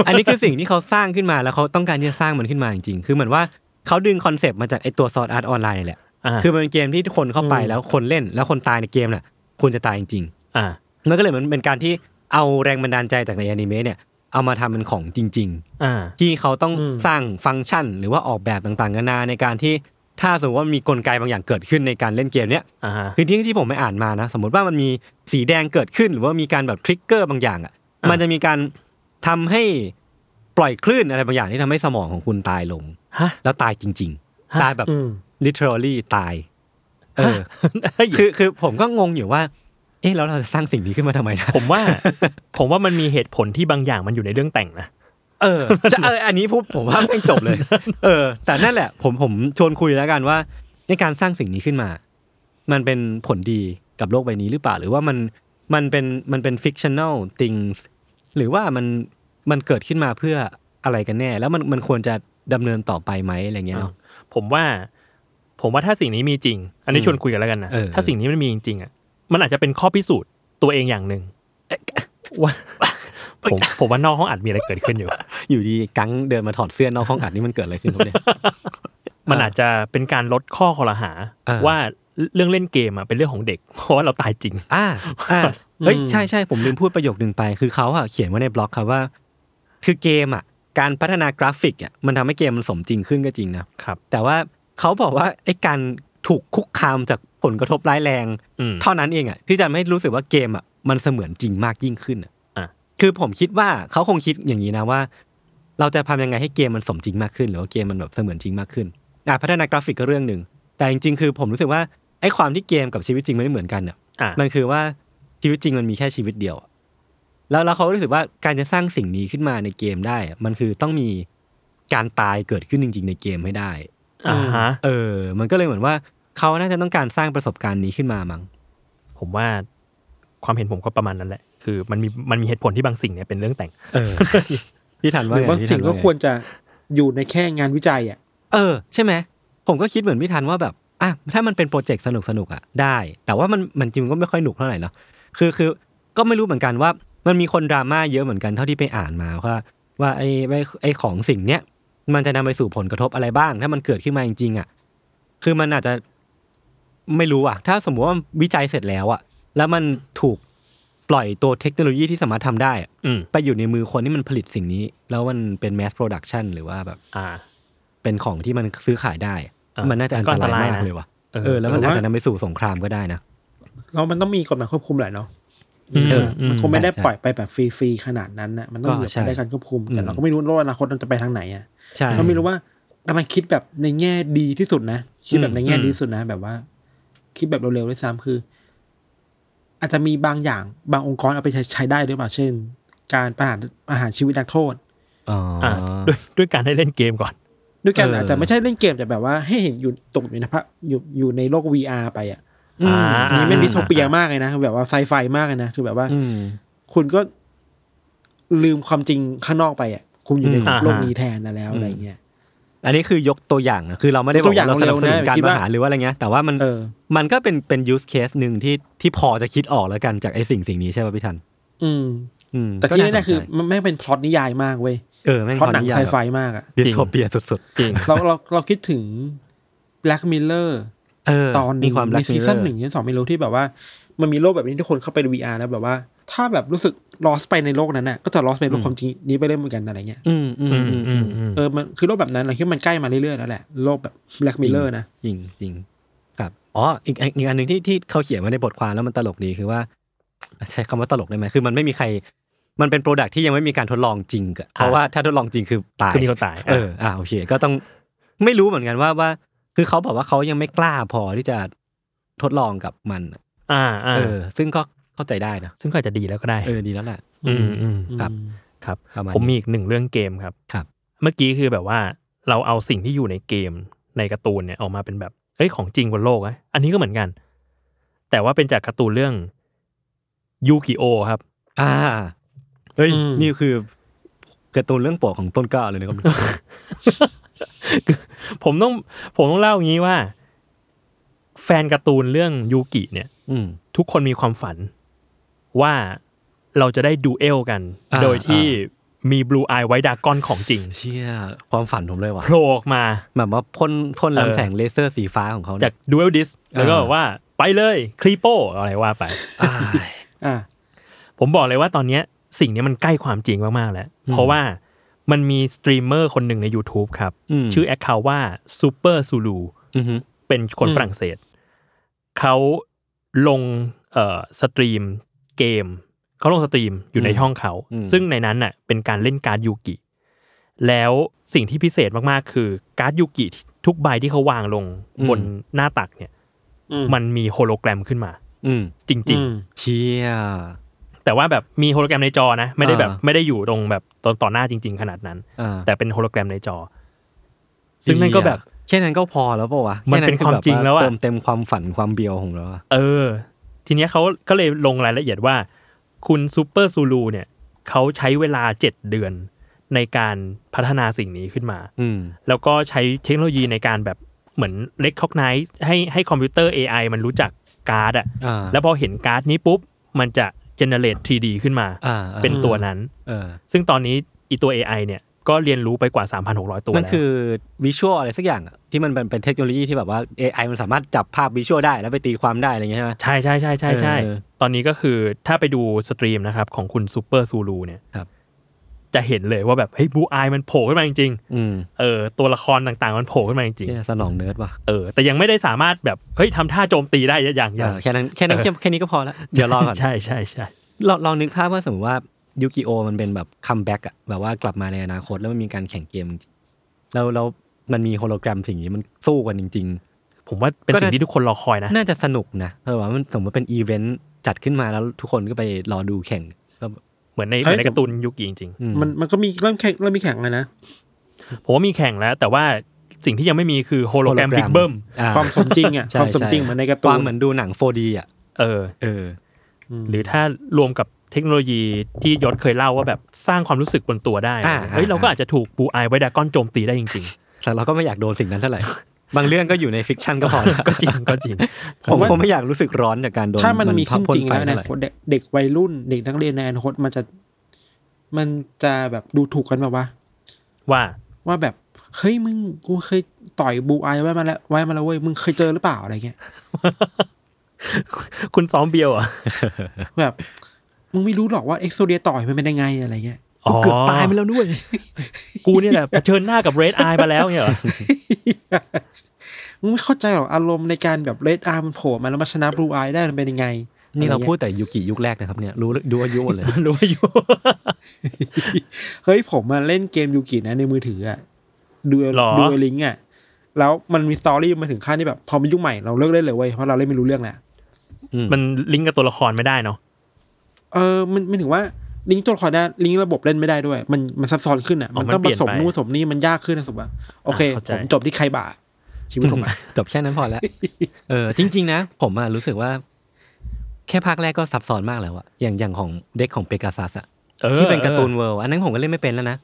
อันนี้คือสิ่งที่เขาสร้างขึ้นมาแล้วเขาต้องการที่จะสร้างมันขึ้นมาจริงๆ คือเหมือนว่าเขาดึง concept มาจากไอตัว Sword Art Online นี่แหละอ่าคือมันเป็นเกมที่คนเข้าไปแล้วคนเล่นแล้วคนตายในเกมน่ะ คุณจะตายจริงอ่าๆมันก็เลยเหมือนเป็นการที่เอาแรงบันดาลใจจากในอนิเมะเนี่ย เอามาทำเป็นของจริงๆอ่าที่เขาต้องอืมสร้างฟังก์ชัน หรือว่าออกแบบต่างๆนานาในการที่ถ้าสมมติว่ามีกลไกบางอย่างเกิดขึ้นในการเล่นเกมเนี้ยอ่าฮะคือที่ที่ผมไม่อ่านมานะ สมมติว่ามันมีสีแดงเกิดขึ้น หรือว่ามีการแบบทริกเกอร์บางอย่างอะอะมันจะมีการทำให้ปล่อยคลื่นอะไรบางอย่างที่ทำให้สมองของคุณตายลงฮะแล้วตายจริงฮะๆตายแบบอืม literally ตายเออเฮ้ยคือคือผมก็งงอยู่ว่า เอ๊ะแล้วเราจะสร้างสิ่งนี้ขึ้นมาทำไมนะผมว่า ผมว่ามันมีเหตุผลที่บางอย่างมันอยู่ในเรื่องแต่งนะเออจะเอออันนี้พูดผมว่าแม่งจบเลย เออ แต่นั่นแหละ ผมผมชวนคุยแล้วกันว่า ในการสร้างสิ่งนี้ขึ้นมา มันเป็นผลดีกับโลกใบนี้หรือเปล่า หรือว่ามันมันเป็นมันเป็น fictional things หรือว่ามันมันเกิดขึ้นมาเพื่ออะไรกันแน่ แล้วมันมันควรจะดำเนินต่อไปไหมอะไรเงี้ยเนาะผมว่า ผมว่าถ้าสิ่งนี้มีจริง อันนี้อืมชวนคุยกันแล้วกันนะเออถ้าสิ่งนี้มันมีจริงๆอะ มันอาจจะเป็นข้อพิสูจน์ตัวเองอย่างหนึ่งว่าผมผมว่านอกห้องอัดมีอะไรเกิดขึ้นอยู่ อยู่ดีกังเดินมาถอดเสื้อนอกห้องอัดนี่มันเกิดอะไรขึ้นครับเนี่ยมันอาจจะเป็นการลดข้อคอรหาอ่าว่าเรื่องเล่นเกมอะเป็นเรื่องของเด็ก เพราะว่าเราตายจริง อ่าอ่าเฮ้ยอืมใช่ใช่ผมลืมพูดประโยคหนึ่งไป คือเขาอะเขียนไว้ในบล็อกครับว่า คือเกมอะการพัฒนากราฟิกอะมันทำให้เกมมันสมจริงขึ้นก็จริงนะครับ แต่ว่าเขาบอกว่าไอ้การถูกคุกคามจาก ผลกระทบร้ายแรงอืมเท่านั้นเองอะที่จะไม่รู้สึกว่าเกมอะมันเสมือนจริงมากยิ่งขึ้นอะอะคือผมคิดว่าเขาคงคิดอย่างนี้นะว่า เราจะทำยังไงให้เกมมันสมจริงมากขึ้น หรือว่าเกมมันแบบเสมือนจริงมากขึ้นอะพัฒนากราฟิกก็เรื่องหนึ่งแต่จริงๆคือผมรู้สึกว่าไอ้ความที่เกมกับชีวิตจริงมันไม่เหมือนกันอะอะมันคือว่าชีวิตจริงมันมีแค่ชีวิตเดียวอะแล้วแล้วเขารู้สึกว่าการจะสร้างสิ่งนี้ขึ้นมาในเกมได้อะมันคือต้องมีการตายเกิดขึ้นจริง ๆ ในเกมให้ได้อ่าฮะเออ มันก็เลยเหมือนว่า เขาน่าจะต้องการสร้างประสบการณ์นี้ขึ้นมามั้งผมว่าความเห็นผมก็ประมาณนั้นแหละ คือมันมีมันมีเหตุผลที่บางสิ่งเนี่ยเป็นเรื่องแต่ง เออพี่ทันหว่ารือไงบางพี่สิ่ทังนก็ว่าไงควรจะอยู่ในแค่งานวิจัยอะ เออ ใช่ไหมผมก็คิดเหมือนพี่ทันว่าแบบอะถ้ามันเป็นโปรเจกต์สนุกสนุกๆอะได้ แต่ว่ามันมันจริงๆก็ไม่ค่อยหนุกเท่าไหร่เนาะคือคือก็ไม่รู้เหมือนกันว่า มันมีคนดราม่าเยอะเหมือนกันเท่าที่ไปอ่านมาว่า ว่าไอ้ไอ้ไอ้ของสิ่งเนี้ยมันจะนำไปสู่ผลกระทบอะไรบ้าง ถ้ามันเกิดขึ้นมาจริงๆอะ คือมันอาจจะ ไม่รู้อะถ้าสมมติว่าวิจัยเสร็จแล้วอะแล้วมันถูกปล่อยตัวเทคโนโลยีที่สามารถทำได้อะอืมไปอยู่ในมือคนที่มันผลิตสิ่งนี้ แล้วมันเป็น mass production หรือว่าแบบ อ่า เป็นของที่มันซื้อขายได้อะอะมันน่าจะอันก็ตอันตายรารมากนะเลยว่ะเออ เออแล้วมันแต่ว่าอาจจะนำไปสู่สงครามก็ได้นะ แล้วมันต้องมีกฎหมายควบคุมแหละเนาะอืมเออ อืม มันคงไม่ได้ใช่ปล่อยไปแบบฟรีๆขนาดนั้นน่ะมันต้องก็อยู่ใช่ภายใต้การควบคุมอืแต่มเราก็ไม่รู้ว่าอนาคตมันจะไปทางไหนอะใช่ เราไม่รู้ว่ากำลังคิดแบบในแง่ดีที่สุดนะคิดแบบในแง่อืมดีที่สุดนะ แบบว่า คิดแบบเร็วๆด้วยซ้ำคือ อาจจะมีบางอย่างบางองค์กรเอาไปใช้ใช้ได้หรือเปล่าเช่น การประหารอาหารชีวิตนักโทษอ๋อออ่าด้วยด้วยการได้เล่นเกมก่อน ด้วยกันเออออาจจะไม่ใช่เล่นเกมแต่แบบว่าให้เห็นอยู่ตกอยู่ในพระอยู่อยู่ในโลก VR ไปอะอืมอ่าอันนี้ไม่ดิโทเปียมากเลยนะคือแบบว่าไซไฟมากเลยนะคือแบบว่าอืมคุณก็ลืมความจริงข้างนอกไปอะ คุณอยู่ในอืมโลกนี้แทนนะแล้วอะไรเงี้ย อันนี้คือยกตัวอย่างนะคือเราไม่ได้บอกตัวอย่างว่าเราสนับสนุนเร็วนะการคิดประว่าหารหรือว่าอะไรเงี้ยแต่ว่ามันเออมันก็เป็นเป็น use case หนึ่งที่ที่พอจะคิดออกแล้วกันจากไอ้สิ่งสิ่งนี้ใช่ป่ะพี่ทัน อืมอืมแต่ที่ก็าแน่ๆคือสใจมันไม่เป็นพล็อตนิยายมากเว้ยเออแม่งพล็อตหนังนิยาไซยไฟมากอะดิสโทเปียสุดจริงเราเราเราคิดถึง Black Mirror ๆเออตอนหมีนึ่งความ Black ซีซั่น Mirror หนึ่งซีซั่นสองไม่รู้ที่แบบว่า มันมีโลกแบบนี้ที่คนเข้าไปใน VR แล้วแบบว่า ถ้าแบบรู้สึก lost ไปในโลกนั้นน่ะก็จะ lost ไปในโลกความจริงนี้ไปเรื่อยเหมือนกันอะไรเงี้ยอืมอืมอืมอืมอือืมมอืมเออมันคือโลกแบบนั้นเราคิดว่ามันใกล้มาเรื่อยๆแล้วแหละโลกแบบ Black Mirror นะจริงจริงครับอ๋ออีกอีกอันหนึ่งที่ที่เขาเขียนไว้ในบทความแล้วมันตลกดีคือว่าใช้คำว่าตลกได้ไหมคือมันไม่มีใครมันเป็นโปรดักที่ยังไม่มีการทดลองจริงอะเพราะว่าถ้าทดลองจริงคือตายคือมีคนตายเอออ่าโอเค ก็ต้องไม่รู้เหมือนกันว่าว่า คือเขาบอกว่าเขายังไม่กล้าพอที่จะทดลองกับมันอะอ่าอ่าเออ ซึ่งก็ เข้าใจได้นะซึ่งก็อาจจะดีแล้วก็ได้เออดีแล้วแหละอืมอืมครับครับประมาณผมมีนี้อีกหนึ่งเรื่องเกมครับครับ เมื่อกี้คือแบบว่าเราเอาสิ่งที่อยู่ในเกมในการ์ตูนเนี่ยออกมาเป็นแบบเอ้ยของจริงบนโลกอะอันนี้ก็เหมือนกัน แต่ว่าเป็นจากการ์ตูนเรื่องยูกิโอครับ อ่าเฮ้ยอืมนี่คือการ์ตูนเรื่องโปรดของต้นกล้าเลยนะครับผมต้องผมต้องเล่าอย่างนี้ว่า แฟนการ์ตูนเรื่องยูกิเนี่ย อืมทุกคนมีความฝัน ว่าเราจะได้ duel กันอ่าโดยที่มี Blue-Eyes White Dragon ของจริง เชี่ยความฝันผมเลยว่ะโผล่ออกมาแบบว่าพ่นพ่นเออลำแสงเลเซอร์สีฟ้าของเขาเนี่ยจาก duel disk แล้วก็อ่าแบบว่าไปเลยคลีโปอะไรว่าไปอ้ายอ่าผมบอกเลยว่าตอนเนี้ยสิ่งเนี้ยมันใกล้ความจริงมาก ๆ แล้ว เพราะว่ามันมีสตรีมเมอร์คนหนึ่งใน YouTube ครับมชื่อแอคเคาท์ว่า Super Zulu อือฮึเป็นคนอืมฝรั่งเศส เขาลงเอ่อ stream เกมเขาลง stream อยู่ในช่องเขา ซึ่งในนั้นน่ะเป็นการเล่นการ์ดยูกิ แล้วสิ่งที่พิเศษมากๆ คือการ์ดยูกิทุกใบที่เขาวางลงบนหน้าตักเนี่ยอืมมันมีโฮโลแกรมขึ้นมา อืมจริงอืมเชี่ยๆแต่ว่าแบบมีโฮโลแกรมในจอนะ ไม่ได้แบบอ่าไม่ได้อยู่ตรงแบบต่อต่อหน้าจริง ๆ ขนาดนั้นอ่าแต่เป็นโฮโลแกรมในจอ ซึ่งนั่นก็แบบแค่นั้นก็พอแล้วป่าวะมันเป็นแค่ความจริงแล้วอะเติมเต็มความฝันความเบียวของเราอะเออ ทีเนี้ยเขาก็เลยลงรายละเอียดว่า คุณ Super Zulu เนี่ยเขาใช้เวลาเจ็ดเดือนในการพัฒนาสิ่งนี้ขึ้นมาอืมแล้วก็ใช้เทคโนโลยีในการแบบเหมือน recognize ให้ให้คอมพิวเตอร์ AI มันรู้จักการ์ดอะอ่าแล้วพอเห็นการ์ดนี้ปุ๊บ มันจะ generate 3D ขึ้นมาอ่าเป็นตัวนั้นเออซึ่งตอนนี้อีตัว AI เนี่ย ก็เรียนรู้ไปกว่า 3,600 ตัวมันแล้วคือ visual อะไรสักอย่างอะที่มันเป็นเป็นเทคโนโลยีที่แบบว่า AI มันสามารถจับภาพ visual ได้แล้วไปตีความได้อะไรอย่างเงี้ยใช่ไหมใช่ใช่ใช่ใช่ใช่เออตอนนี้ก็คือถ้าไปดู stream นะครับของคุณ Super Zulu เนี่ยครับจะเห็นเลยว่าแบบเฮ้ยบูอายมันโผล่ขึ้นมาจริงอืมๆเออตัวละครต่างๆมันโผล่ขึ้นมาจริงเนี่ยสนองเนิร์ดว่ะๆเออแต่ยังไม่ได้สามารถแบบเฮ้ยทำท่าโจมตีได้อย่างอเอย่างอแค่นั้นแค่นั้นแค่แค่นี้ก็พอแล้วเดี๋ยวรอก่อนใช่ใช่ใช่เราเรานึกภาพว่าสมมติว่า Yu-Gi-Oh มันเป็นแบบ comeback อะแบบว่ากลับมาในอนาคตแล้วมันมีการแข่งเกมจริงๆแล้วแล้วมันมีโฮโลแกรมสิ่งนี้มันสู้กันจริงผมว่าเป็นก็สิ่งน่าที่ทุกคนรอคอยนะๆน่าจะสนุกนะเพราะว่ามันสมมติเป็นอีเวนต์จัดขึ้นมาแล้วทุกคนก็ไปรอดูแข่งก็เหมือนในเหมือนในการ์ตูนยุคจริงอืมมันมันก็มีเริ่มแข่งเริ่มมีแข่งเลยนะๆผมว่ามีแข่งแล้ว แต่ว่าสิ่งที่ยังไม่มีคือโฮโลแกรมบิ๊กเบิ้มอ่าความสมจริงอะใช่ความสมจริงใช่เหมือนในการ์ตูนความเหมือนดูหนัง 4D อะเออเออ หรือถ้ารวมกับ เทคโนโลยีที่ยศเคยเล่าว่าแบบสร้างความรู้สึกบนตัวได้อ่าเฮ้ยเราก็อาจจะถูกบูอายไว้ดากอนโจมตีได้จริงแต่เราก็ไม่อยากโดนสิ่งนั้นเท่าไหร่บางเรื่องก็อยู่ในฟิกชันก็พอแล้วๆก็จริงก็จริงผมผมไม่อยากรู้สึกร้อนจากการโดนถ้ามันมีขึ้นพ่จริงไฟแล้วเท่าเนี่ยไหร่เด็กเด็กวัยรุ่นเด็กนักเรียนในอนาคตมันจะ มันจะแบบดูถูกกันแบบว่า ว่าว่าแบบเฮ้ยมึงกูเคยต่อยบูไอไว้มาแล้วไว้มาแล้วเว้ยมึงเคยเจอหรือเปล่าอะไรเงี้ยคุณซ้อมเบียวเหรอะแบบ มึงไม่รู้หรอกว่า Exodia ต่อยมันเป็นยังไงอะไรเงี้ยเกือบตายไปแล้วด้วย กูเนี่ยแหละเผชิญหน้ากับ Red-Eyes มาแล้วเนี่ยเหรอมึงไม่เข้าใจหรอกอารมณ์ในการแบบ Red-Eyes มันโผล่มาแล้วมาชนะ Blue-Eyes ได้มันเป็นยังไง นี่เราอะไรงี้ยพูดแต่ยุกิยุคแรกนะครับเนี่ย รู้ดูอายุหมดเลย รู้อยู่เฮ้ยผมมาเล่นเกมยูกินะในมือถืออะดูเอลหรอดูเอลิงอะแล้วมันมีสตอรี่มาถึงขั้นที่แบบ พอเป็นยุคใหม่เราเลิกเล่นเลยเว้ยเพราะเราเล่นไม่รู้เรื่องแหละมันลิงก์กับตัวละครไม่ได้เนาะ เออมันมันถึงว่าลิงก์ตัวละครได้ลิงก์ระบบเล่นไม่ได้ด้วย มันมันซับซ้อนขึ้นอะมันต้องผสมนู่นผสมนี่มันยากขึ้นนะสมว่าโอเค ผมจบที่ใครบ่าชีวิตผมอะจบแค่นั้นพอแล้วเออจริง ๆ นะ ผมอะรู้สึกว่า แค่ภาคแรกก็ซับซ้อนมากแล้วอะอย่างอย่างของเด็กของเปกาซัสอะออที่เป็น Toon World อันนั้นผมก็เล่นไม่เป็นแล้วนะ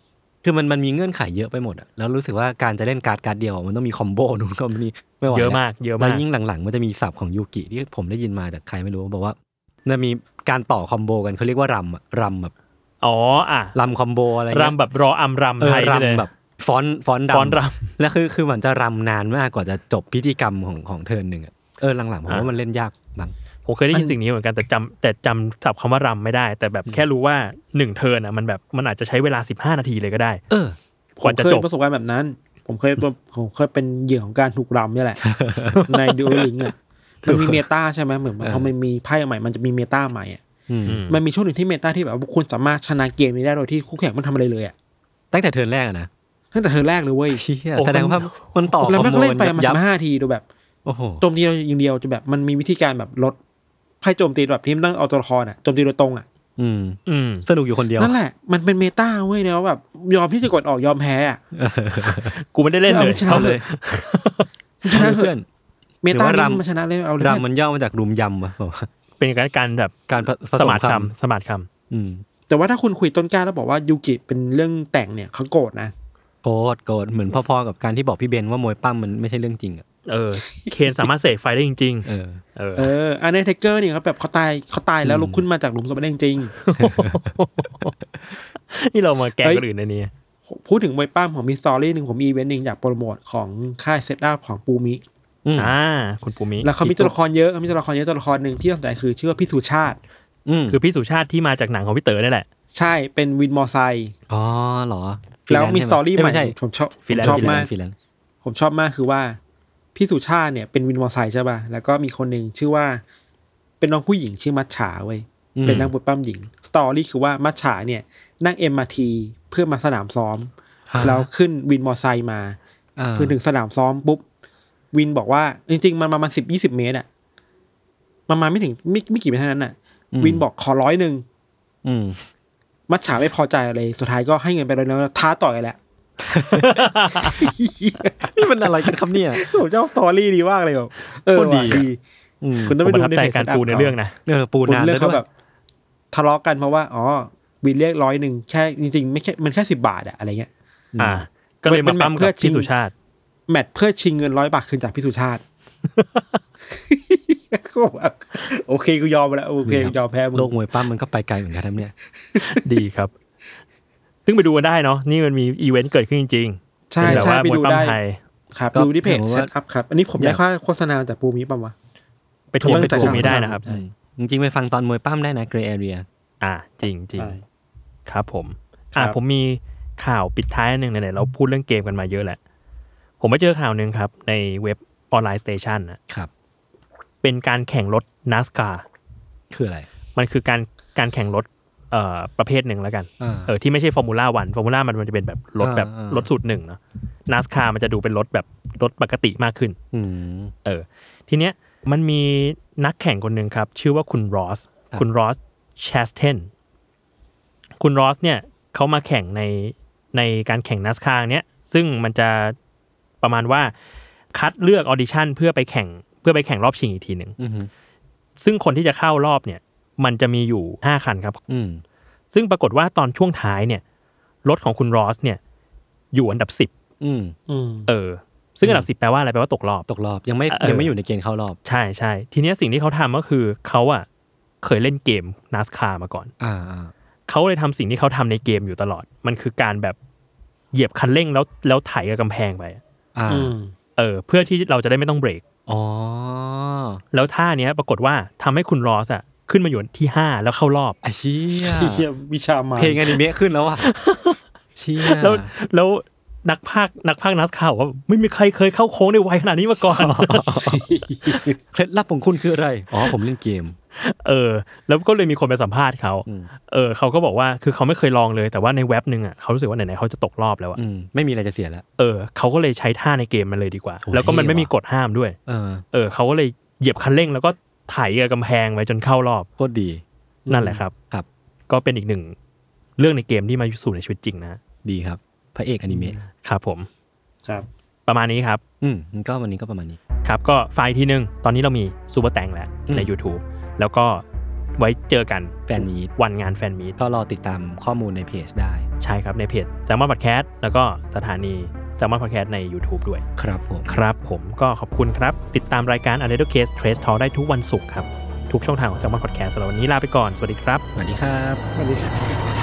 คือมันมันมีเงื่อนไขเยอะไปหมดอะแล้วรู้สึกว่าการจะเล่นการ์ดการ์ดเดียวอะมันต้องมี combo นู่นก็มีไม่ไหวเยอะแล้วมากเยอะมากแล้วยิ่งหลังๆ มันจะมีศัพท์ของยูกิที่ผมได้ยินมาจากใครไม่รู้บอกว่า มันมีการต่อ combo กันเขาเรียกว่ารำอะรำแบบอ๋ออะรำ combo อะไรเงี้ยรำแบบรออัมรำเอไทอยนี่เลยรำแบบฟอนต์ฟอนต์ดำฟอนต์รแล้วคือคือมันจะรำนานมากกว่าจะจบพิธีกรรมของของ turn หนึ่งอะเออหลังๆผมว่าอะมันเล่นยากบางผมเคยได้ยินสิ่งนี้เหมือนกันแต่จำแต่จำศัพท์คำว่ารำไม่ได้ แต่แบบแค่รู้ว่าหนึ่งเทิร์นอะมันแบบมันอาจจะใช้เวลาสิบห้านาทีเลยก็ได้ เออกว่าจะผมเคยจบประสบการณ์แบบนั้น ผมเคยผมเคยเป็นเหยื่อของการถูกรำเนี่ยแหละในดูลิงอะ มันมีเมตาใช่ไหมเหมือนเออพอมันมีไพ่ใหม่มันจะมีเมตาใหม่อะอืมอืมมันมีช่วงหนึ่งที่เมตาที่แบบว่าคุณสามารถชนะเกมนี้ได้โดยที่คู่แข่งไม่ทำอะไรเลยอะตั้งแต่เทิร์นแรกอะนะตั้งแต่เธอแรกเลยเว้ยเชี่ยโอ้แสดงว่ามันต่อแล้วคอมันมก็โบเล่นไปมายัสิบบห้าทีดูแบบโอ้โหโจมตีเราอย่างเดียวจะแบบมันมีวิธีการแบบลดไพ่โจมตีแบบที่มันต้องเอาตัวละครอะโจมตีโดยตรงอะอืมอืมสนุกอยู่คนเดียวนั่นแหละมันเป็นเมตาเว้ยเนี่ยว่าแบบ ยอมที่จะกดออกยอมแพ้อะกูไม่ได้เล่นเลยเอาชนะเข้าเลยชนะเถเพื่ออะน เมตาหรือว่านี่รำมันชนะเลยเอาเลยรำมันย่อมาจากรุมยำอะบอกว่าเป็นการการแบบการผผสสมมาร์ทคคำสมาร์ทคำอืม แต่ว่าถ้าคุณคุยต้นกล้าแล้วบอกว่ายูกิเป็นเรื่องแต่งเนี่ยเขาโกรธนะโกรธโกรธเหมือนพอๆกับการที่บอกพี่เบนว่ามวยปั้มมันไม่ใช่เรื่องจริงอะำเออ Kane สามารถเสกไฟได้จริงเออๆเออ เอออันในเทเกอร์เนี่ยเขาแบบเขาตายเขาตายแล้วลุกขึ้นมาจากหลุมศพได้จริงนี่เรามาแกล้งเฮ้ยคนอื่นในนี้ๆพูดถึงมวยปั้มผมมี story หนึ่งผมมีอีเวนต์หนึ่งอยากโปรโมทของค่าย Setup ของปูมิ อืมอ่า คุณปูมิ แล้วเขามีตัวละครเยอะเขามีตัวละครเยอะตัวละครหนึ่งที่น่าสนใจคือชื่อว่าพี่สุชาติอืมคือพี่สุชาติที่มาจากหนังของพี่เต๋อนี่แหละ ใช่เป็นวินมอไซค์อ๋อเหรอ แล้วมี story ใหม่ใช่ผมชอบฟรีแลนซ์ผมชอบฟรีแลมากฟรีแลนซ์ผมชอบมากคือว่าพี่สุชาติเนี่ยเป็นวินมอไซค์ใช่ป่ะแล้วก็มีคนหนึ่งชื่อว่า เป็นน้องผู้หญิงชื่อมัชฉาเว้ยอืมเป็นนักมวยปั้มหญิง story คือว่ามัชฉาเนี่ย นั่ง MRT เพื่อมาสนามซ้อมแล้วขึ้นวินมอไซค์มาอ่าเพื่อถึงสนามซ้อมปุ๊บ วินบอกว่า จริง ๆ มันประมาณสิบยี่สิบเมตรอะมันมาไม่ถึงไม่ไม่กี่เมตรเท่านั้นอะวินบอกขอร้อยหนึ่งอืมมัชฉาไม่พอใจอะไร สุดท้ายก็ให้เงินไปเลยแล้วท้าต่อยแหละนี่มันอะไรกันครับเนี่ยผมชอบสตอรี่ดีมากเลยแบบเออโคตรดีว่ะอะดีอืมคุณต้องผไปมปดูระทับใจการปูในเรื่องนะเออปูคุณนานเรื่แล้องวด้เขาวยแบบทะเลาะกันเพราะว่าอ๋อวินเรียกร้อยหนึ่งแค่จริงๆไม่แค่มันแค่สิบาทอะอะไรเงี้ย อ่า ก็เลยมาปั้มเป็นแบบเพื่กับอชิงพี่สุชาติ แมทเพื่อชิงเงินร้อยบาทคืนจากพี่สุชาติก็แบบโอเคกูยอมไปแล้วโอเคกูยอมแพ้มึงโลกมวยปั้มมันก็ไปไกลเหมือนกันนะเนี่ย ดีครับ ซึ่งไปดูกันได้เนาะนี่มันมีอีเวนต์เกิดขึ้นจริงๆใช่เป็นแบบใช่ว่าไปมวยดูปั้มได้ไทยครับก็ดูที่เพจผมเซว่าตอัพครับ อันนี้ผมอได้ยากค่าโฆษณาจากปูมิป่ะวะไปทัวร์ผมไปตั้งใจทัวร์มีได้ชอบนะครับใช่จริงๆ ไปฟังตอนมวยปั้มได้นะเกร y a แอเรียอ่า จริงจริงใช่ครับผม อะครับผมมีข่าวปิดท้ายอันหนึ่งไหนๆเราพูดเรื่องเกมกันมาเยอะแหละ ผมไปเจอข่าวหนึ่งครับ ในเว็บออนไลน์สเตชันนะครับ เป็นการแข่งรถ NASCAR คืออะไร มันคือการการแข่งรถเอ่อประเภทหนึ่งแล้วกันอ่าเออที่ไม่ใช่ Formula One Formula มันมันจะเป็นแบบรถแบบอ่าอ่ารถสูตรหนึ่งเนาะ NASCAR มันจะดูเป็นรถแบบรถปกติมากขึ้นอืมเออ ทีเนี้ยมันมีนักแข่งคนหนึ่งครับ ชื่อว่าคุณ Ross ครับคุณ Ross Chastain คุณ Ross เนี่ยเขามาแข่งในในการแข่ง NASCAR เนี้ยซึ่งมันจะ ประมาณว่าคัดเลือกออดิชั่นเพื่อไปแข่งเพื่อไปแข่งรอบชิงอีกทีหนึ่งอืมซึ่งคนที่จะเข้ารอบเนี่ย มันจะมีอยู่ห้าคันครับอืมซึ่งปรากฏว่าตอนช่วงท้ายเนี่ยรถของคุณ Ross เนี่ย อยู่อันดับสิบอืมอืมเออ ซึ่งอันดับสิบแปลว่าอะไรแปลว่าตกรอบตกรอบยังไม่เออยังไม่อยู่ในเกณฑ์เข้ารอบ ใช่ใช่ทีเนี้ยสิ่งที่เขาทำก็คือเขาอะเคยเล่นเกมนาสคามาก่อน อ่าอ่าเขาเลยทำสิ่งที่เขาทำในเกมอยู่ตลอด มันคือการแบบเหยียบคันเร่งแล้วแล้วไถกับกำแพงไป อะอ่าอืมเออเพื่อที่เราจะได้ไม่ต้องเบรกอ๋อแล้วท่าเนี้ยปรากฏว่าทำให้คุณรอสอะขึ้นมาอยู่ที่ห้าแล้วเข้ารอบไอ้เชี่ยเฮียวิชามาเพลงอนิเมะขึ้นแล้วอะเชี่ยแล้วแล้วนักภาคนักภาคนัสคาบอกว่าไม่มีใครเคยเข้าโค้งในวัยขนาดนี้มาก่อน เคล็ดลับของคุณคืออะไร อ๋อผมเล่นเกม เออ แล้วก็เลยมีคนไปสัมภาษณ์เขาอืมเออเขาก็บอกว่าคือเขาไม่เคยลองเลยแต่ว่าในเว็บหนึ่งอะเขารู้สึกว่าไหนๆเขาจะตกรอบแล้วอะอืมไม่มีอะไรจะเสียแล้ว เออเขาก็เลยใช้ท่าในเกมมันเลยดีกว่าโอ้แล้วก็มันเท่ไม่มีว่ะกฎห้ามด้วย เออ เออเขาก็เลยเหยียบคันเร่งแล้วก็ไถกับกำแพงไปจนเข้ารอบโคตรดี นั่นแหละครับครับ ก็เป็นอีกหนึ่งเรื่องในเกมที่มาสู่ในชีวิตจริงนะดีครับ พระเอกอนิเมะครับผมครับประมาณนี้ครับ อืมงั้นก็วันนี้ก็ประมาณนี้ ครับ ก็ไฟล์ที่หนึ่งตอนนี้เรามีซูเปอร์แตงแล้วอืมใน YouTube แล้วก็ไว้เจอกันแฟนมีตวันงานแฟนมีตก็รอติดตามข้อมูลในเพจได้ ใช่ครับในเพจ s ซ l m o n Podcast แล้วก็สถานี s ซ l m o n Podcast ใน YouTube ด้วย ครับผมครับผมก็ขอบคุณครับ ติดตามรายการ u n d e r Case Trace Talk ได้ทุกวันศุกร์ครับ ทุกช่องทางของ s ซ l m o n Podcast สำหรับวันนี้ลาไปก่อน สวัสดีครับ สวัสดีครับ สวัสดีครับ